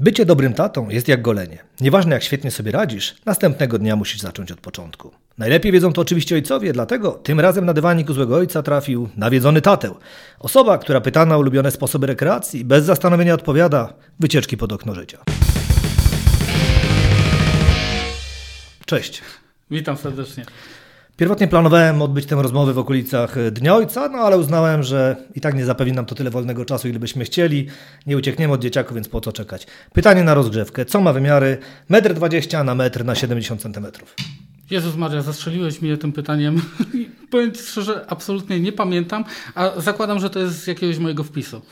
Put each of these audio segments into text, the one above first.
Bycie dobrym tatą jest jak golenie. Nieważne jak świetnie sobie radzisz, następnego dnia musisz zacząć od początku. Najlepiej wiedzą to oczywiście ojcowie, dlatego tym razem na dywanik u złego ojca trafił nawiedzony tatę. Osoba, która pyta na ulubione sposoby rekreacji, bez zastanowienia odpowiada wycieczki pod okno życia. Cześć. Witam serdecznie. Pierwotnie planowałem odbyć tę rozmowę w okolicach Dnia Ojca, no ale uznałem, że i tak nie zapewni nam to tyle wolnego czasu, ile byśmy chcieli. Nie uciekniemy od dzieciaków, więc po co czekać? Pytanie na rozgrzewkę. Co ma wymiary 1,20 m na metr na 70 cm? Jezus Maria, zastrzeliłeś mnie tym pytaniem. Powiem Ci szczerze, absolutnie nie pamiętam, a zakładam, że to jest z jakiegoś mojego wpisu.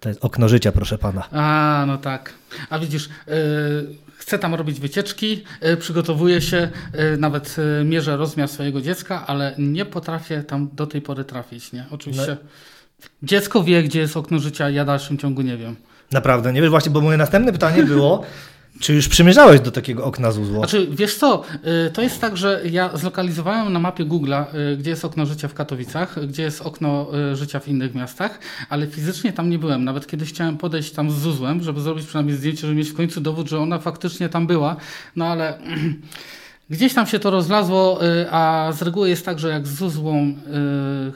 To jest okno życia, proszę pana. A, no tak. A widzisz, chcę tam robić wycieczki, yy, przygotowuję się, yy, nawet yy, mierzę rozmiar swojego dziecka, ale nie potrafię tam do tej pory trafić, nie? Oczywiście. No. Dziecko wie, gdzie jest okno życia, ja w dalszym ciągu nie wiem. Naprawdę, nie wiesz właśnie, bo moje następne pytanie było, czy już przymierzałeś do takiego okna z uzło? Znaczy, wiesz co, y, to jest tak, że ja zlokalizowałem na mapie Google'a, y, gdzie jest okno życia w Katowicach, gdzie jest okno y, życia w innych miastach, ale fizycznie tam nie byłem. Nawet kiedy chciałem podejść tam z Zuzłem, żeby zrobić przynajmniej zdjęcie, żeby mieć w końcu dowód, że ona faktycznie tam była, no ale gdzieś tam się to rozlazło, a z reguły jest tak, że jak z Zuzłą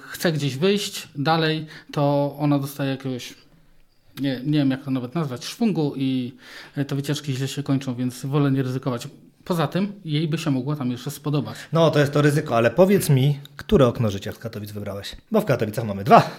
chce gdzieś wyjść dalej, to ona dostaje jakiegoś nie, nie wiem jak to nawet nazwać, szwungu i te wycieczki źle się kończą, więc wolę nie ryzykować. Poza tym jej by się mogło tam jeszcze spodobać. No to jest to ryzyko, ale powiedz mi, które okno życia z Katowic wybrałeś? Bo w Katowicach mamy dwa.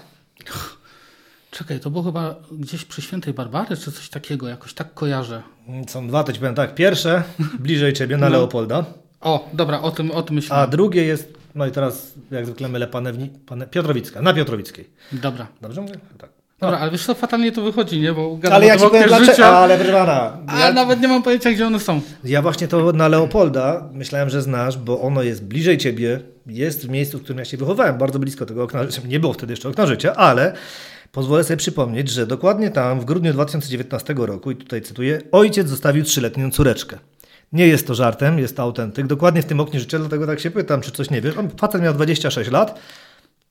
Czekaj, to było chyba gdzieś przy Świętej Barbary, czy coś takiego, jakoś tak kojarzę. Są dwa, to ci powiem tak. Pierwsze, bliżej ciebie, na no. Leopolda. O, dobra, o tym, o tym myślałem. A drugie jest, no i teraz jak zwykle mylę panewni, pane, Piotrowicka, na Piotrowickiej. Dobra. Dobrze mówię? Tak. Dobra, ale wiesz co, fatalnie to wychodzi, nie? Bo ale ja ci powiem dlaczego, życia, ale proszę A nawet nie mam pojęcia, gdzie one są. Ja właśnie to na Leopolda myślałem, że znasz, bo ono jest bliżej ciebie, jest w miejscu, w którym ja się wychowałem, bardzo blisko tego okna życia. Nie było wtedy jeszcze okna życia, ale pozwolę sobie przypomnieć, że dokładnie tam w grudniu 2019 roku, i tutaj cytuję, ojciec zostawił trzyletnią córeczkę. Nie jest to żartem, jest to autentyk. Dokładnie w tym oknie życia, dlatego tak się pytam, czy coś nie wiesz. On, facet miał 26 lat,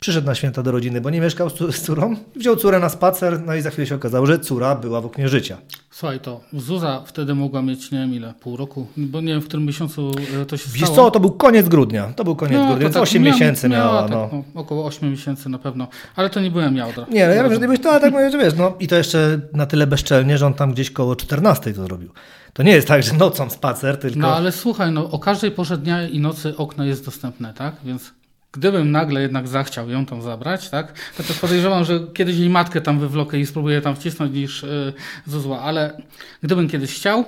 Przyszedł na święta do rodziny, bo nie mieszkał z córą. Wziął córę na spacer, no i za chwilę się okazało, że córa była w oknie życia. Słuchaj, to Zuza wtedy mogła mieć, nie wiem ile, pół roku, bo nie wiem w którym miesiącu e, to się Wiesz stało. co, to był koniec grudnia. To był koniec no, grudnia, więc tak, 8 miała, miesięcy miała. miała tak, no. no. około 8 miesięcy na pewno, ale to nie byłem ja od Nie, no ja wiem, że nie byłeś to, ale tak mówię, że wiesz, no i to jeszcze na tyle bezczelnie, że on tam gdzieś koło 14 to zrobił. To nie jest tak, że nocą spacer, tylko... No ale słuchaj, no o każdej porze dnia i nocy okno jest dostępne, tak? Więc Gdybym nagle jednak zachciał ją tam zabrać, tak, to też podejrzewam, że kiedyś jej matkę tam wywlokę i spróbuję tam wcisnąć niż yy, zła, ale gdybym kiedyś chciał,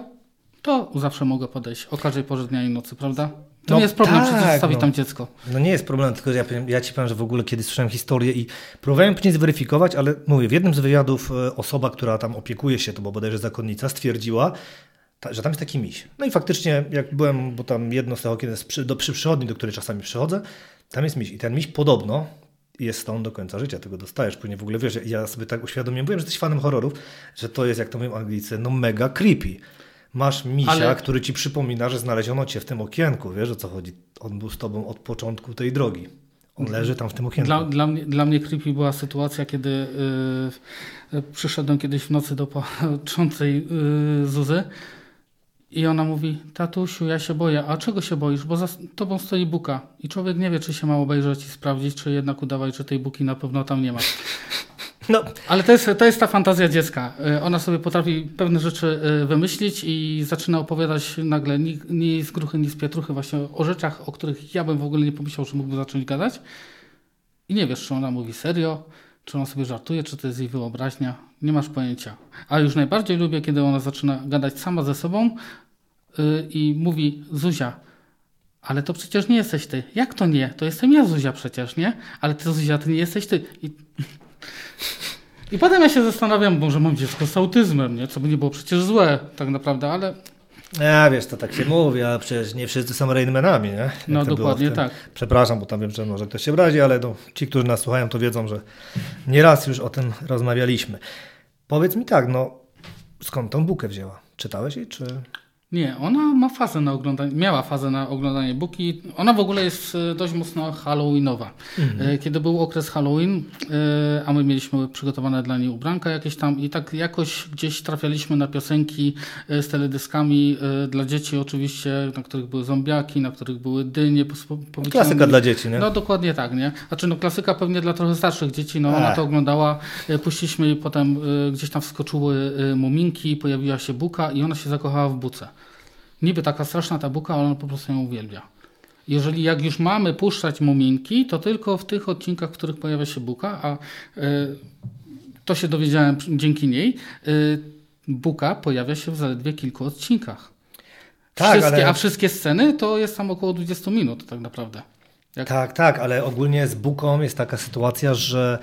to zawsze mogę podejść o każdej porze dnia i nocy, prawda? To no nie jest problem, tak, czy zostawić no. tam dziecko. No nie jest problem, tylko ja, ja ci powiem, że w ogóle kiedyś słyszałem historię i próbowałem później zweryfikować, ale mówię, w jednym z wywiadów e, osoba, która tam opiekuje się, to bo bodajże zakonnica, stwierdziła, że tam jest taki miś. No i faktycznie, jak byłem, bo tam jedno z tych okien jest przy, do, przy przychodni, do której czasami przychodzę, tam jest miś i ten miś podobno jest stąd do końca życia, tego dostajesz. Później w ogóle wiesz, ja sobie tak uświadomiłem, byłem, że jesteś fanem horrorów, że to jest, jak to mówią Anglicy, no mega creepy. Masz misia, Ale... który ci przypomina, że znaleziono cię w tym okienku, wiesz o co chodzi. On był z tobą od początku tej drogi. On leży tam w tym okienku. Dla, dla, mnie, dla mnie creepy była sytuacja, kiedy yy, przyszedłem kiedyś w nocy do patrzącej yy, Zuzy i ona mówi, tatusiu, ja się boję. A czego się boisz? Bo za tobą stoi buka. I człowiek nie wie, czy się ma obejrzeć i sprawdzić, czy jednak udawać, że tej buki na pewno tam nie ma. No. Ale to jest, to jest ta fantazja dziecka. Y, ona sobie potrafi pewne rzeczy y, wymyślić i zaczyna opowiadać nagle ni, ni z gruchy, ni z pietruchy właśnie o rzeczach, o których ja bym w ogóle nie pomyślał, że mógłbym zacząć gadać. I nie wiesz, czy ona mówi serio, czy ona sobie żartuje, czy to jest jej wyobraźnia. Nie masz pojęcia. A już najbardziej lubię, kiedy ona zaczyna gadać sama ze sobą, yy, i mówi Zuzia, ale to przecież nie jesteś ty. Jak to nie? To jestem ja Zuzia przecież, nie? Ale ty Zuzia, ty nie jesteś ty. I, I potem ja się zastanawiam, może mam dziecko z autyzmem, nie? Co by nie było przecież złe tak naprawdę, ale... Ja wiesz, to tak się mówi, a przecież nie wszyscy są Rainmanami, nie? Jak no dokładnie tak. Przepraszam, bo tam wiem, że może ktoś się brazi, ale no, ci, którzy nas słuchają, to wiedzą, że nieraz już o tym rozmawialiśmy. Powiedz mi tak, no skąd tą bukę wzięła? Czytałeś jej, czy... Nie, ona ma fazę na oglądanie, miała fazę na oglądanie Buki. Ona w ogóle jest e, dość mocno halloweenowa. Mhm. Kiedy był okres Halloween, e, a my mieliśmy przygotowane dla niej ubranka jakieś tam i tak jakoś gdzieś trafialiśmy na piosenki z teledyskami dla dzieci oczywiście, na których były zombiaki, na których były dynie. Klasyka dla dzieci, nie? No dokładnie tak, nie? Znaczy no klasyka pewnie dla trochę starszych dzieci, no ona to oglądała, puściliśmy i potem gdzieś tam wskoczyły muminki, pojawiła się Buka i ona się zakochała w Buce. Niby taka straszna ta buka, ale on po prostu ją uwielbia. Jeżeli jak już mamy puszczać muminki, to tylko w tych odcinkach, w których pojawia się buka, a y, to się dowiedziałem dzięki niej, y, buka pojawia się w zaledwie kilku odcinkach. Tak, wszystkie, ale... A wszystkie sceny to jest tam około 20 minut tak naprawdę. Jak... Tak, tak, ale ogólnie z buką jest taka sytuacja, że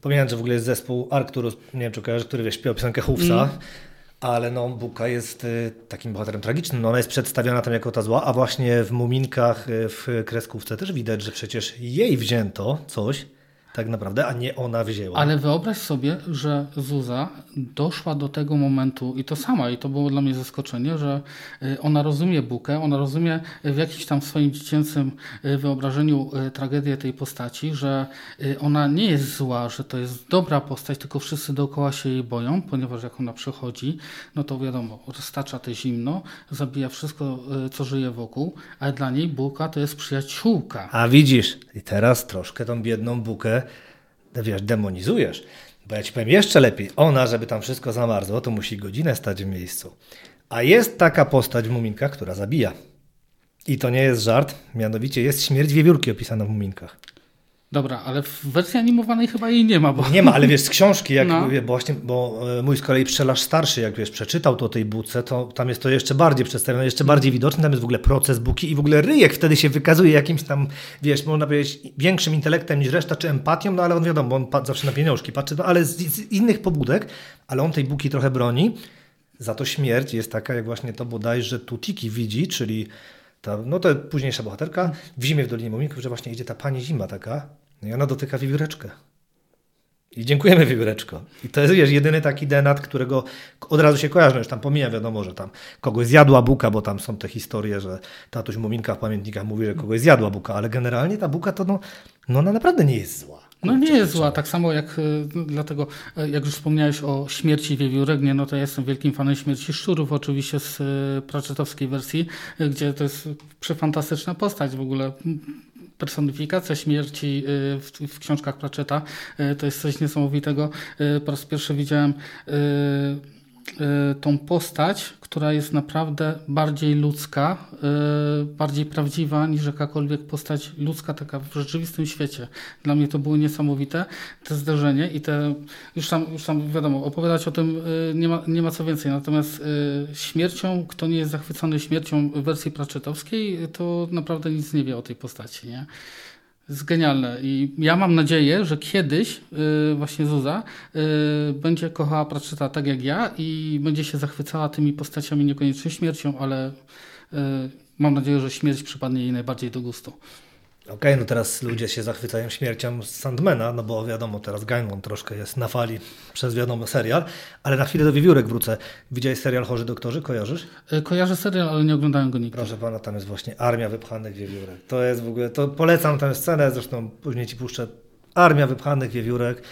Pamiętam, że w ogóle jest zespół Arcturus, nie wiem czy kojarzysz, który wiesz, śpiewał piosenkę Hoofsa. Mm ale no, Buka jest y, takim bohaterem tragicznym. No, ona jest przedstawiona tam jako ta zła, a właśnie w Muminkach, y, w kreskówce też widać, że przecież jej wzięto coś, tak naprawdę, a nie ona wzięła. Ale wyobraź sobie, że Zuza doszła do tego momentu i to sama, i to było dla mnie zaskoczenie, że y, ona rozumie Bukę, ona rozumie w jakimś tam swoim dziecięcym y, wyobrażeniu y, tragedię tej postaci, że ona nie jest zła, że to jest dobra postać, tylko wszyscy dookoła się jej boją, ponieważ jak ona przychodzi, no to wiadomo, roztacza te zimno, zabija wszystko, co żyje wokół, ale dla niej Buka to jest przyjaciółka. A widzisz, i teraz troszkę tą biedną Bukę wiesz, demonizujesz. Bo ja ci powiem jeszcze lepiej, ona, żeby tam wszystko zamarzło, to musi godzinę stać w miejscu. A jest taka postać w Muminkach, która zabija. I to nie jest żart, mianowicie jest śmierć wiewiórki opisana w Muminkach. Dobra, ale w wersji animowanej chyba jej nie ma. Bo... Nie ma, ale wiesz, z książki, jak no. bo właśnie, bo e, mój z kolei pszczelarz starszy, jak wiesz, przeczytał to tej buce, to tam jest to jeszcze bardziej przedstawione, jeszcze bardziej widoczne, tam jest w ogóle proces buki i w ogóle ryjek wtedy się wykazuje jakimś tam, wiesz, można powiedzieć, większym intelektem niż reszta, czy empatią, no ale on wiadomo, bo on zawsze na pieniążki patrzy, no ale z, z innych pobudek, ale on tej buki trochę broni. Za to śmierć jest taka, jak właśnie to bodajże Tutiki widzi, czyli ta, no to późniejsza bohaterka, w zimie w Dolinie Muminków, że właśnie idzie ta pani zima taka, no i ona dotyka wiewióreczkę. I dziękujemy wiewióreczko. I to jest wiesz, jedyny taki denat, którego od razu się kojarzy. Już tam pomijam, wiadomo, że tam kogoś zjadła buka, bo tam są te historie, że tatuś Muminka w pamiętnikach mówi, że kogoś zjadła buka, ale generalnie ta buka to no, no ona naprawdę nie jest zła. No nie jest zła, tak samo jak y, dlatego, y, jak już wspomniałeś o śmierci wiewiórek, nie, no to ja jestem wielkim fanem śmierci szczurów, oczywiście z y, praczetowskiej wersji, gdzie to jest przefantastyczna postać w ogóle personifikacja śmierci w, w książkach Pratchetta to jest coś niesamowitego. Po raz pierwszy widziałem tą postać, która jest naprawdę bardziej ludzka, y, bardziej prawdziwa niż jakakolwiek postać ludzka taka w rzeczywistym świecie. Dla mnie to było niesamowite, te zdarzenie i te, już tam, już tam wiadomo, opowiadać o tym y, nie ma, nie ma co więcej, natomiast śmiercią, kto nie jest zachwycony śmiercią w wersji praczetowskiej, to naprawdę nic nie wie o tej postaci, nie? Jest genialne i ja mam nadzieję, że kiedyś yy, właśnie Zuza yy, będzie kochała Pratchetta tak jak ja i będzie się zachwycała tymi postaciami niekoniecznie śmiercią, ale yy, mam nadzieję, że śmierć przypadnie jej najbardziej do gustu. Okej, okay, no teraz ludzie się zachwycają śmiercią Sandmana, no bo wiadomo, teraz Gaimon troszkę jest na fali przez wiadomo serial, ale na chwilę do wiewiórek wrócę. Widziałeś serial Chorzy Doktorzy? Kojarzysz? E, kojarzę serial, ale nie oglądałem go nigdy. Proszę pana, tam jest właśnie Armia Wypchanych Wiewiórek. To jest w ogóle, to polecam tę scenę, zresztą później ci puszczę. Armia Wypchanych Wiewiórek.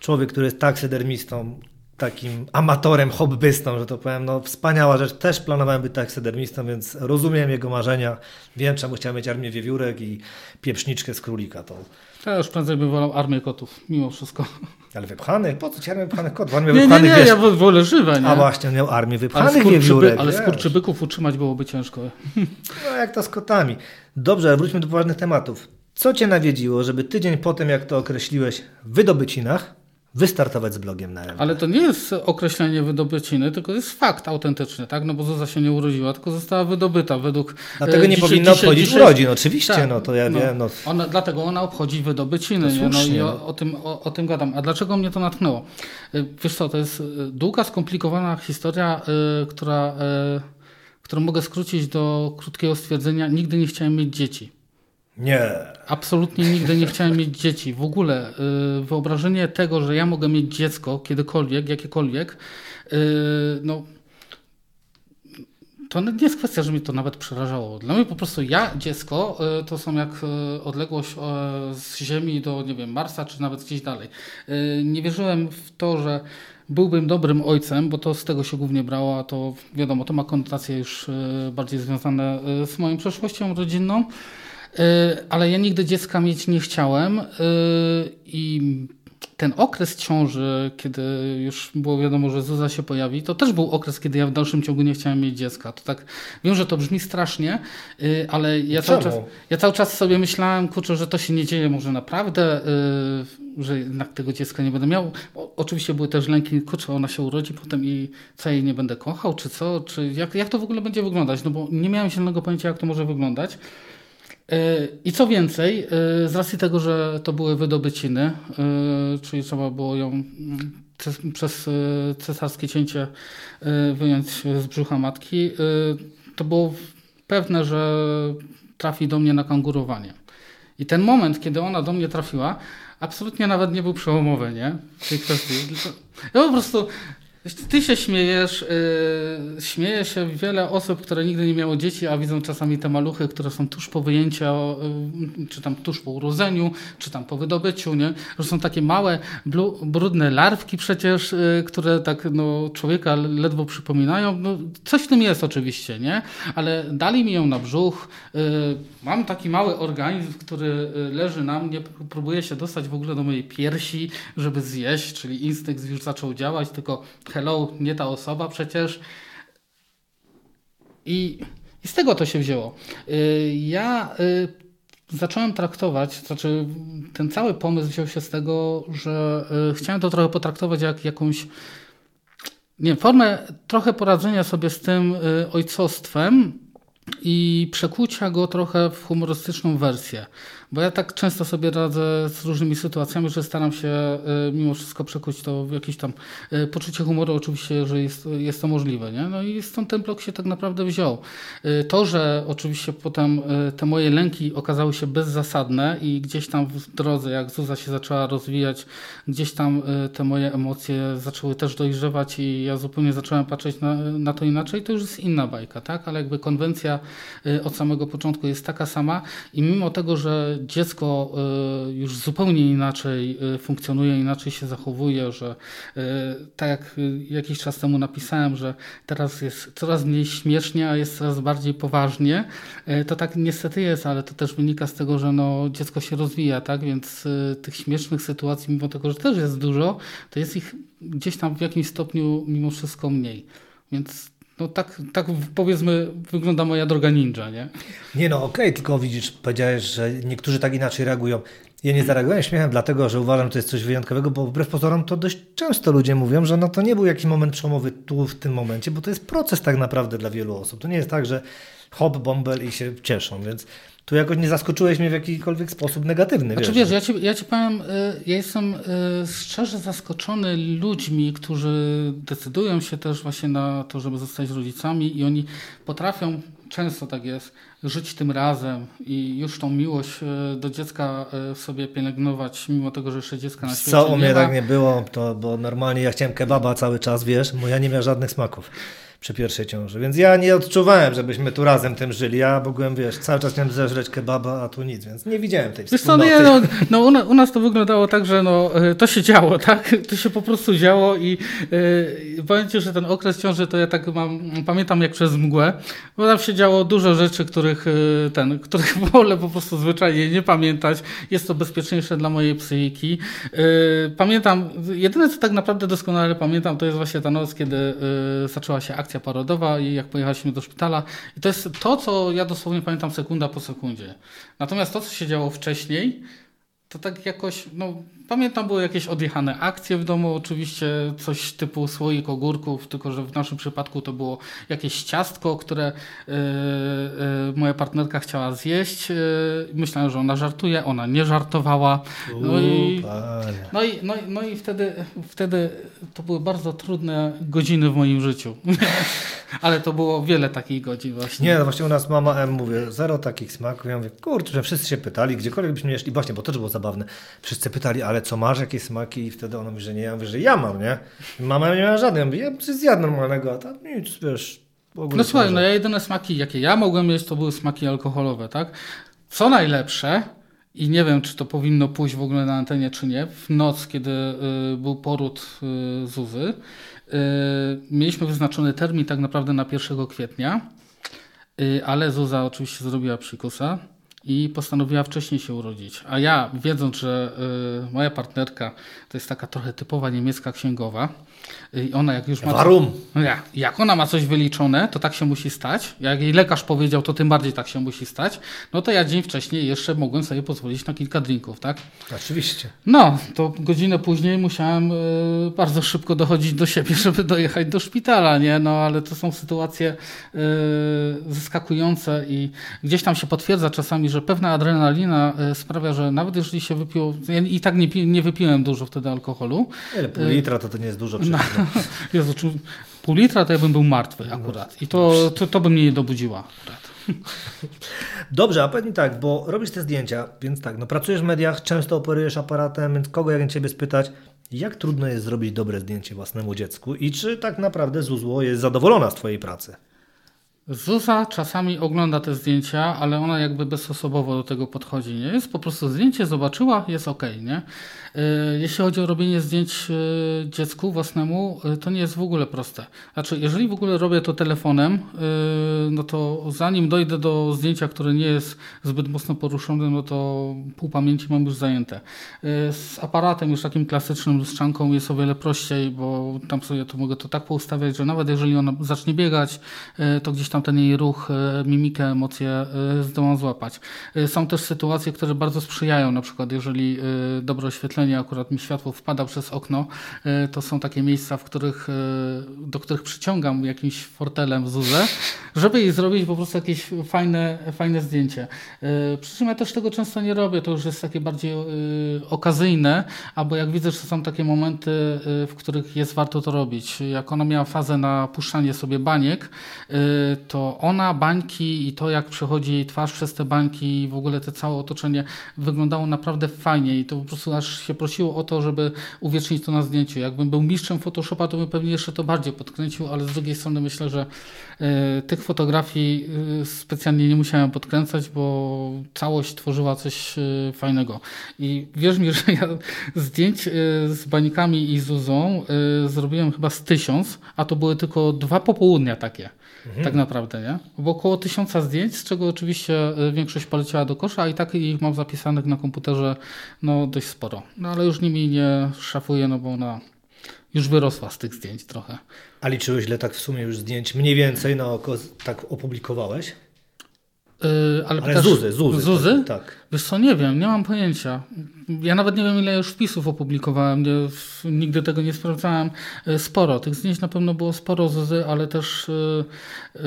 Człowiek, który jest taksydermistą, takim amatorem, hobbystą, że to powiem, no wspaniała rzecz. Też planowałem być taksydermistą, więc rozumiem jego marzenia. Wiem, czemu chciałem mieć armię wiewiórek i pieprzniczkę z królika. To... Ja już prędzej bym wolał armię kotów, mimo wszystko. Ale wypchanych? Po co ci armię wypchanych kotów? Armię nie, wypchanych, nie, nie, wiesz... ja wolę żywe, nie? A właśnie, on miał armię wypchanych ale wiewiórek. Ale skurczybyków utrzymać byłoby ciężko. No jak to z kotami. Dobrze, wróćmy do poważnych tematów. Co cię nawiedziło, żeby tydzień po tym, jak to określiłeś, w wydobycinach, wystartować z blogiem na Ale to nie jest określenie wydobyciny, tylko jest fakt autentyczny, tak? No bo Zuza się nie urodziła, tylko została wydobyta według... Dlatego nie dzisiaj, powinno obchodzić dzisiaj, urodzin, oczywiście, tak, no to ja no, wiem. No. Ona, dlatego ona obchodzi wydobyciny, nie? No i o, o tym, o, o, tym gadam. A dlaczego mnie to natknęło? Y, wiesz co, to jest y, długa, skomplikowana historia, która, którą mogę skrócić do krótkiego stwierdzenia. Nigdy nie chciałem mieć dzieci. Nie. Absolutnie nigdy nie chciałem mieć dzieci. W ogóle yy, wyobrażenie tego, że ja mogę mieć dziecko kiedykolwiek, jakiekolwiek, yy, no to nie jest kwestia, że mi to nawet przerażało. Dla mnie po prostu ja, dziecko, y, to są jak y, odległość z Ziemi do, nie wiem, Marsa, czy nawet gdzieś dalej. Nie wierzyłem w to, że byłbym dobrym ojcem, bo to z tego się głównie brało, a to wiadomo, to ma konotacje już bardziej związane z moją przeszłością rodzinną. Ale ja nigdy dziecka mieć nie chciałem i ten okres ciąży, kiedy już było wiadomo, że Zuza się pojawi, to też był okres, kiedy ja w dalszym ciągu nie chciałem mieć dziecka. To tak, wiem, że to brzmi strasznie, y, ale ja cały, czas, ja cały czas sobie myślałem, kurczę, że to się nie dzieje może naprawdę, y, że jednak tego dziecka nie będę miał. oczywiście były też lęki, kurczę, ona się urodzi potem i co, jej nie będę kochał, czy co, czy jak, jak to w ogóle będzie wyglądać, no bo nie miałem zielonego pojęcia, jak to może wyglądać. E, I co więcej, e, z racji tego, że to były wydobyciny, e, czyli trzeba było ją mm, przez cesarskie cięcie wyjąć z brzucha matki, to było pewne, że trafi do mnie na kangurowanie. I ten moment, kiedy ona do mnie trafiła, absolutnie nawet nie był przełomowy, nie? W tej kwestii. Ja po prostu ty się śmiejesz, yy, śmieje się wiele osób, które nigdy nie miało dzieci, a widzą czasami te maluchy, które są tuż po wyjęciu, yy, czy tam tuż po urodzeniu, czy tam po wydobyciu, nie? Że są takie małe, brudne larwki przecież, yy, które tak no, człowieka ledwo przypominają. No, coś w tym jest oczywiście, nie? Ale dali mi ją na brzuch. Yy, mam taki mały organizm, który yy, leży na mnie, próbuje się dostać w ogóle do mojej piersi, żeby zjeść, czyli instynkt już zaczął działać, tylko hello, nie ta osoba przecież. I, i z tego to się wzięło. Y, ja y, zacząłem traktować, znaczy ten cały pomysł wziął się z tego, że y, chciałem to trochę potraktować jak jakąś nie, formę trochę poradzenia sobie z tym ojcostwem i przekucia go trochę w humorystyczną wersję. Bo ja tak często sobie radzę z różnymi sytuacjami, że staram się y, mimo wszystko przekuć to w jakieś tam y, poczucie humoru, oczywiście, że jest, jest to możliwe. Nie? No i stąd ten blok się tak naprawdę wziął. Y, to, że oczywiście potem te moje lęki okazały się bezzasadne i gdzieś tam w drodze, jak Zuza się zaczęła rozwijać, gdzieś tam te moje emocje zaczęły też dojrzewać i ja zupełnie zacząłem patrzeć na, na to inaczej, to już jest inna bajka, tak? Ale jakby konwencja od samego początku jest taka sama i mimo tego, że dziecko y, już zupełnie inaczej y, funkcjonuje, inaczej się zachowuje, że y, tak jak jakiś czas temu napisałem, że teraz jest coraz mniej śmiesznie, a jest coraz bardziej poważnie, to tak niestety jest, ale to też wynika z tego, że no, dziecko się rozwija, tak? Więc tych śmiesznych sytuacji, mimo tego, że też jest dużo, to jest ich gdzieś tam w jakimś stopniu mimo wszystko mniej. Więc no tak, tak powiedzmy wygląda moja droga ninja, nie? Nie no, okej, okay, tylko widzisz, powiedziałeś, że niektórzy tak inaczej reagują. Ja nie zareagowałem śmiechem dlatego, że uważam, że to jest coś wyjątkowego, bo wbrew pozorom to dość często ludzie mówią, że no to nie był jakiś moment przełomowy tu w tym momencie, bo to jest proces tak naprawdę dla wielu osób. To nie jest tak, że hop, bąbel i się cieszą, więc tu jakoś nie zaskoczyłeś mnie w jakikolwiek sposób negatywny. Znaczy wiesz, wiesz ja, ci, ja ci powiem, y, ja jestem y, szczerze zaskoczony ludźmi, którzy decydują się też właśnie na to, żeby zostać rodzicami i oni potrafią, często tak jest, żyć tym razem i już tą miłość y, do dziecka w sobie pielęgnować, mimo tego, że jeszcze dziecka na świecie Co u mnie tak nie było, to, bo normalnie ja chciałem kebaba cały czas, wiesz, bo ja nie miałem żadnych smaków przy pierwszej ciąży. Więc ja nie odczuwałem, żebyśmy tu razem tym żyli. Ja byłem, wiesz, cały czas miałem zeżreć kebaba, a tu nic, więc nie widziałem tej Wiesz co, no, nie, no, u, nas, u, nas to wyglądało tak, że no, e, to się działo, tak? To się po prostu działo i yy, powiem Ci, że ten okres ciąży to ja tak mam, pamiętam jak przez mgłę, bo tam się działo dużo rzeczy, których yy, ten, których wolę po prostu zwyczajnie nie pamiętać. Jest to bezpieczniejsze dla mojej psychiki. Yy, pamiętam, jedyne co tak naprawdę doskonale pamiętam, to jest właśnie ta noc, kiedy zaczęła się akcja akcja porodowa i jak pojechaliśmy do szpitala. I to jest to, co ja dosłownie pamiętam sekunda po sekundzie. Natomiast to, co się działo wcześniej, to tak jakoś, no pamiętam były jakieś odjechane akcje w domu, oczywiście coś typu słoik ogórków, tylko że w naszym przypadku to było jakieś ciastko, które yy, yy, moja partnerka chciała zjeść. Yy, myślałem, że ona żartuje, ona nie żartowała. No i, no i, no i, no i wtedy, wtedy to były bardzo trudne godziny w moim życiu. Ale to było wiele takich godzin właśnie. Nie, no właśnie u nas mama M mówię, zero takich smaków. Ja mówię, kurczę, że wszyscy się pytali, gdziekolwiek byśmy nie szli, właśnie, bo to też było zabawne. Wszyscy pytali, ale co masz, jakie smaki? I wtedy ona mówi, że nie. Ja mówię, że ja mam, nie? Mama nie miała żadnej. Ja mówię, ja zjadł normalnego, a tam nic, wiesz, No słuchaj, no ja jedyne smaki, jakie ja mogłem mieć, to były smaki alkoholowe, tak? Co najlepsze, i nie wiem, czy to powinno pójść w ogóle na antenie, czy nie, w noc, kiedy y, był poród y, Zuzy, y, mieliśmy wyznaczony termin tak naprawdę na 1 kwietnia, y, ale Zuza oczywiście zrobiła psikusa i postanowiła wcześniej się urodzić. A ja, wiedząc, że y, moja partnerka to jest taka trochę typowa niemiecka księgowa, i ona jak już ma. Warum? No jak, jak ona ma coś wyliczone, to tak się musi stać. Jak jej lekarz powiedział, to tym bardziej tak się musi stać. No to ja dzień wcześniej jeszcze mogłem sobie pozwolić na kilka drinków, tak? Oczywiście. No, to godzinę później musiałem y, bardzo szybko dochodzić do siebie, żeby dojechać do szpitala, nie? No ale to są sytuacje y, zaskakujące i gdzieś tam się potwierdza czasami, że pewna adrenalina y, sprawia, że nawet jeżeli się wypiło, ja i tak nie, nie wypiłem dużo wtedy alkoholu. Ale pół litra to, to nie jest dużo no, Jezu, czy pół litra to ja bym był martwy akurat. I to, to, to by mnie nie dobudziła akurat. Dobrze, a powiedz mi tak, bo robisz te zdjęcia, więc tak, no pracujesz w mediach, często operujesz aparatem, więc kogo jak ciebie spytać, jak trudno jest zrobić dobre zdjęcie własnemu dziecku i czy tak naprawdę Zuzło jest zadowolona z twojej pracy? Zuza czasami ogląda te zdjęcia, ale ona jakby bezosobowo do tego podchodzi. Nie? Jest po prostu zdjęcie, zobaczyła, jest ok. Nie? E, jeśli chodzi o robienie zdjęć e, dziecku własnemu, e, to nie jest w ogóle proste. Znaczy, jeżeli w ogóle robię to telefonem, no to zanim dojdę do zdjęcia, które nie jest zbyt mocno poruszone, no to pół pamięci mam już zajęte. Z aparatem już takim klasycznym lustrzanką jest o wiele prościej, bo tam sobie to mogę to tak poustawiać, że nawet jeżeli ona zacznie biegać, to gdzieś tam ten jej ruch, mimikę, emocje zdołam złapać. Są też sytuacje, które bardzo sprzyjają, na przykład jeżeli dobre oświetlenie akurat mi światło wpada przez okno, e, to są takie miejsca, w których, e, do których przyciągam jakimś fortelem Zuzę, żeby jej zrobić po prostu jakieś fajne, fajne zdjęcie. E, przy czym ja też tego często nie robię, to już jest takie bardziej okazyjne, albo jak widzę, że są takie momenty, w których jest warto to robić. Jak ona miała fazę na puszczanie sobie baniek, to ona, bańki i to jak przechodzi jej twarz przez te bańki i w ogóle te całe otoczenie wyglądało naprawdę fajnie i to po prostu aż się prosiło o to, żeby uwiecznić to na zdjęciu. Jakbym był mistrzem Photoshopa, to bym pewnie jeszcze to bardziej podkręcił, ale z drugiej strony myślę, że y, tych fotografii y, specjalnie nie musiałem podkręcać, bo całość tworzyła coś y, fajnego. I wierz mi, że ja zdjęć z banikami i Zuzą zrobiłem chyba z tysiąc, a to były tylko dwa popołudnia takie. Mhm. Tak naprawdę, nie? Bo około tysiąca zdjęć, z czego oczywiście większość poleciała do kosza, a i tak ich mam zapisanych na komputerze no, dość sporo. No ale już nimi nie szafuję, no bo ona już wyrosła z tych zdjęć trochę. A liczyłeś, ile tak w sumie już zdjęć mniej więcej na oko tak opublikowałeś? Yy, ale, ale Zuzy, Zuzy. Zuzy? Tak. Wiesz co, nie wiem, nie mam pojęcia. Ja nawet nie wiem, ile już wpisów opublikowałem, nigdy tego nie sprawdzałem. E, sporo, tych zdjęć na pewno było sporo Zuzy, ale też yy, yy,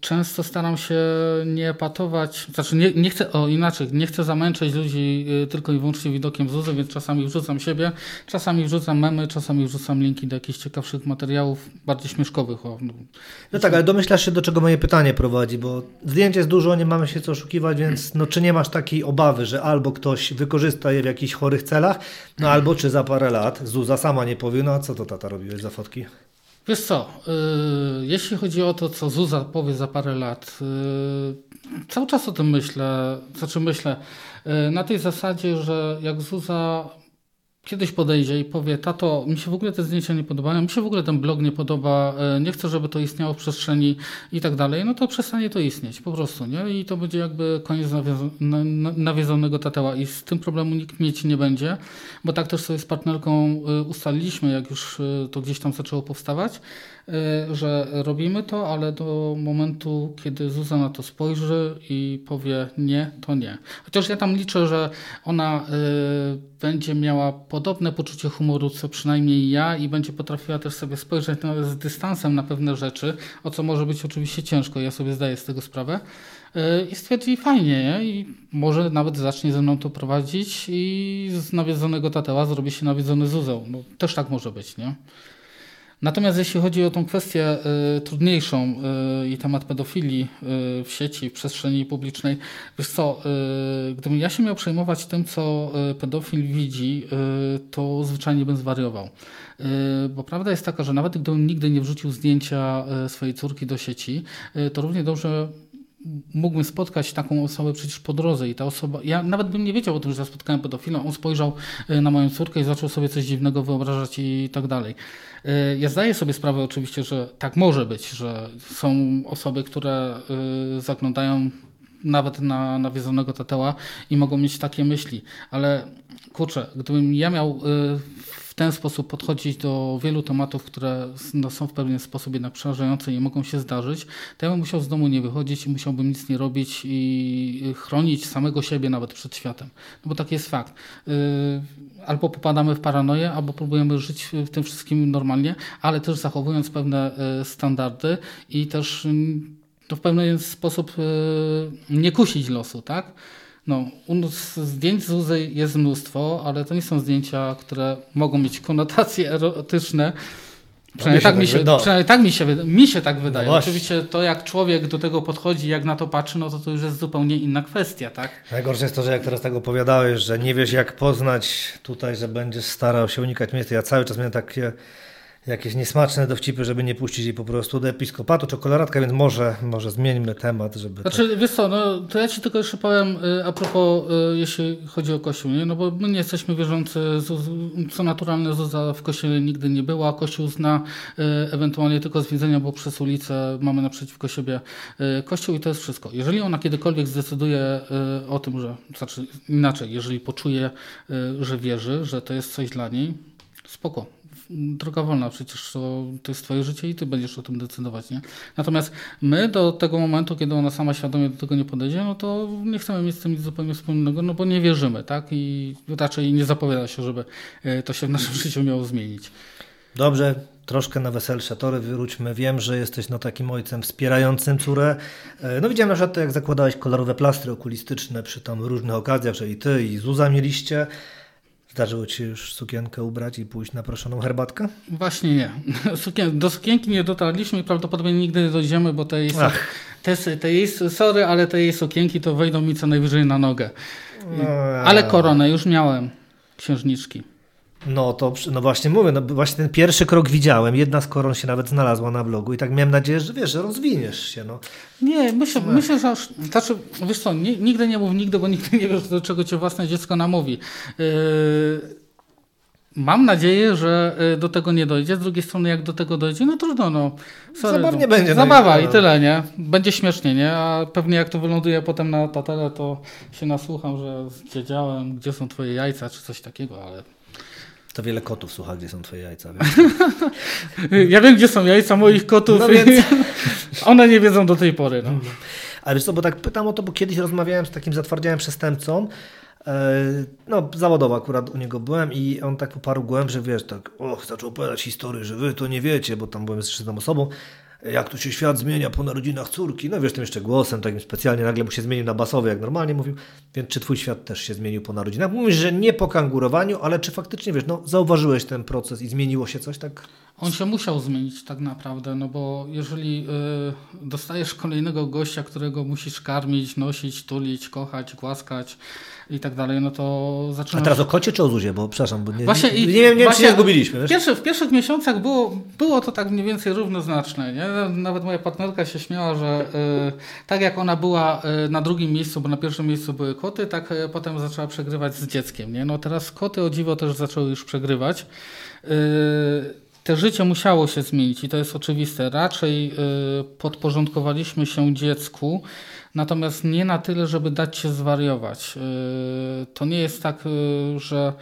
często staram się nie patować, znaczy nie, nie chcę, o inaczej, nie chcę zamęczyć ludzi tylko i wyłącznie widokiem Zuzy, więc czasami wrzucam siebie, czasami wrzucam memy, czasami wrzucam linki do jakichś ciekawszych materiałów, bardziej śmieszkowych. O, no. no tak, ale domyślasz się, do czego moje pytanie prowadzi, bo zdjęć jest dużo, nie mamy się co oszukiwać, więc no, czy nie masz takiej takiej obawy, że albo ktoś wykorzysta je w jakichś chorych celach, no albo czy za parę lat Zuza sama nie powie, no a co to tata robiłeś za fotki? Wiesz co, yy, jeśli chodzi o to, co Zuza powie za parę lat, yy, cały czas o tym myślę, znaczy myślę, yy, na tej zasadzie, że jak Zuza kiedyś podejdzie i powie, tato, mi się w ogóle te zdjęcia nie podobają, mi się w ogóle ten blog nie podoba, e, nie chcę, żeby to istniało w przestrzeni i tak dalej, no to przestanie to istnieć po prostu, nie? I to będzie jakby koniec nawiedzonego tateła i z tym problemu nikt mieć nie będzie, bo tak też sobie z partnerką e, ustaliliśmy, jak już e, to gdzieś tam zaczęło powstawać, że robimy to, ale do momentu, kiedy Zuza na to spojrzy i powie nie, to nie. Chociaż ja tam liczę, że ona y, będzie miała podobne poczucie humoru, co przynajmniej ja i będzie potrafiła też sobie spojrzeć z dystansem na pewne rzeczy, o co może być oczywiście ciężko, ja sobie zdaję z tego sprawę. Y, I stwierdzi fajnie, nie? i może nawet zacznie ze mną to prowadzić i z nawiedzonego tateła zrobi się nawiedzony Zuzą. No, też tak może być, nie? Natomiast jeśli chodzi o tą kwestię y, trudniejszą y, i temat pedofilii y, w sieci, w przestrzeni publicznej, wiesz co, y, gdybym ja się miał przejmować tym, co y, pedofil widzi, y, to zwyczajnie bym zwariował. Bo prawda jest taka, że nawet gdybym nigdy nie wrzucił zdjęcia swojej córki do sieci, to równie dobrze mógłbym spotkać taką osobę przecież po drodze i ta osoba, ja nawet bym nie wiedział o tym, że spotkałem pedofila, on spojrzał y, na moją córkę i zaczął sobie coś dziwnego wyobrażać i tak dalej. Y, Ja zdaję sobie sprawę oczywiście, że tak może być, że są osoby, które y, zaglądają nawet na nawiedzonego tateła i mogą mieć takie myśli, ale kurczę, gdybym ja miał y, w ten sposób podchodzić do wielu tematów, które no, są w pewien sposób jednak przerażające i mogą się zdarzyć, to ja bym musiał z domu nie wychodzić musiałbym nic nie robić i chronić samego siebie nawet przed światem. No bo taki jest fakt. Y, Albo popadamy w paranoję, albo próbujemy żyć w tym wszystkim normalnie, ale też zachowując pewne y, standardy i też mm, to w pewien sposób y, nie kusić losu, tak? No, zdjęć z Uzy jest mnóstwo, ale to nie są zdjęcia, które mogą mieć konotacje erotyczne. Przynajmniej, tak, mi się, no. przynajmniej tak mi się, mi się tak wydaje. właśnie. Oczywiście to, jak człowiek do tego podchodzi, jak na to patrzy, no to to już jest zupełnie inna kwestia, tak? Najgorsze jest to, że jak teraz tak opowiadałeś, że nie wiesz jak poznać tutaj, że będziesz starał się unikać miejsca. Ja cały czas miałem takie jakieś niesmaczne dowcipy, żeby nie puścić jej po prostu do episkopatu, czekoladka, więc może, może zmieńmy temat, żeby... Znaczy, wiesz co, no, to ja ci tylko jeszcze powiem y, a propos, y, jeśli chodzi o Kościół, nie? no bo my nie jesteśmy wierzący, co naturalne Zuza w Kościele nigdy nie była, Kościół zna y, ewentualnie tylko z widzenia, bo przez ulicę mamy naprzeciwko siebie Kościół i to jest wszystko. Jeżeli ona kiedykolwiek zdecyduje o tym, że, znaczy inaczej, jeżeli poczuje, że wierzy, że to jest coś dla niej, spoko. Droga wolna, przecież to, to jest twoje życie i ty będziesz o tym decydować, nie? Natomiast my do tego momentu, kiedy ona sama świadomie do tego nie podejdzie, no to nie chcemy mieć z tym nic zupełnie wspólnego, no bo nie wierzymy, tak? I raczej nie zapowiada się, żeby e, to się w naszym życiu miało zmienić. Dobrze, troszkę na weselsze tory wróćmy. Wiem, że jesteś no, takim ojcem wspierającym córę. E, No widziałem na przykład, jak zakładałeś kolorowe plastry okulistyczne przy tam różnych okazjach, że i ty, i Zuza mieliście. Zdarzyło ci się już sukienkę ubrać i pójść na proszoną herbatkę? Właśnie nie. Do sukienki nie dotarliśmy i prawdopodobnie nigdy nie dojdziemy, bo te jej, su- Ach. te, te jej, sorry, ale te jej sukienki to wejdą mi co najwyżej na nogę. No, Ale koronę już miałem, księżniczki. No to no właśnie mówię, no właśnie ten pierwszy krok widziałem. Jedna z koron się nawet znalazła na blogu i tak miałem nadzieję, że wiesz, że rozwiniesz się. No. Nie, myślę, myślę że aż, znaczy, wiesz co, nigdy nie mów nigdy, bo nigdy nie wiesz, do czego cię własne dziecko namówi. Yy, mam nadzieję, że yy, do tego nie dojdzie. Z drugiej strony, jak do tego dojdzie, no trudno, no. Sorry, Zabawnie no. będzie, no Zabawa i- i tyle, nie? Będzie śmiesznie, nie? A pewnie jak to wyląduje potem na tatele, to się nasłucham, że wiedziałem, gdzie są twoje jajca, czy coś takiego, ale... To wiele kotów słucha, gdzie są twoje jajca. Wiesz? Ja wiem, gdzie są jajca moich kotów No więc- one nie wiedzą do tej pory, no. Ale wiesz co, bo tak pytam o to, bo kiedyś rozmawiałem z takim zatwardziałym przestępcą, e, no zawodowo akurat u niego byłem i on tak poparł głęb, że wiesz, tak, och, zaczął opowiadać historię, że wy to nie wiecie, bo tam byłem z jedną osobą, jak to się świat zmienia po narodzinach córki, no wiesz, tym jeszcze głosem takim specjalnie, nagle mu się zmienił na basowy, jak normalnie mówił, więc czy twój świat też się zmienił po narodzinach? Mówisz, że nie po kangurowaniu, ale czy faktycznie, wiesz, no zauważyłeś ten proces i zmieniło się coś tak? On się musiał zmienić tak naprawdę, no bo jeżeli y, dostajesz kolejnego gościa, którego musisz karmić, nosić, tulić, kochać, głaskać i tak dalej, no to A zaczynasz... teraz o kocie czy o Zuzie, bo przepraszam, bo nie, Właśnie nie, i- nie, wiem, nie wiem, czy nie zgubiliśmy, wiesz? Pierwszy, w pierwszych miesiącach było, było to tak mniej więcej równoznaczne. Nie? Nawet moja partnerka się śmiała, że y, tak jak ona była y, na drugim miejscu, bo na pierwszym miejscu były koty, tak y, potem zaczęła przegrywać z dzieckiem. Nie? No teraz koty o dziwo też zaczęły już przegrywać. Te życie musiało się zmienić i to jest oczywiste. Raczej y, podporządkowaliśmy się dziecku, natomiast nie na tyle, żeby dać się zwariować. Y, to nie jest tak, y, że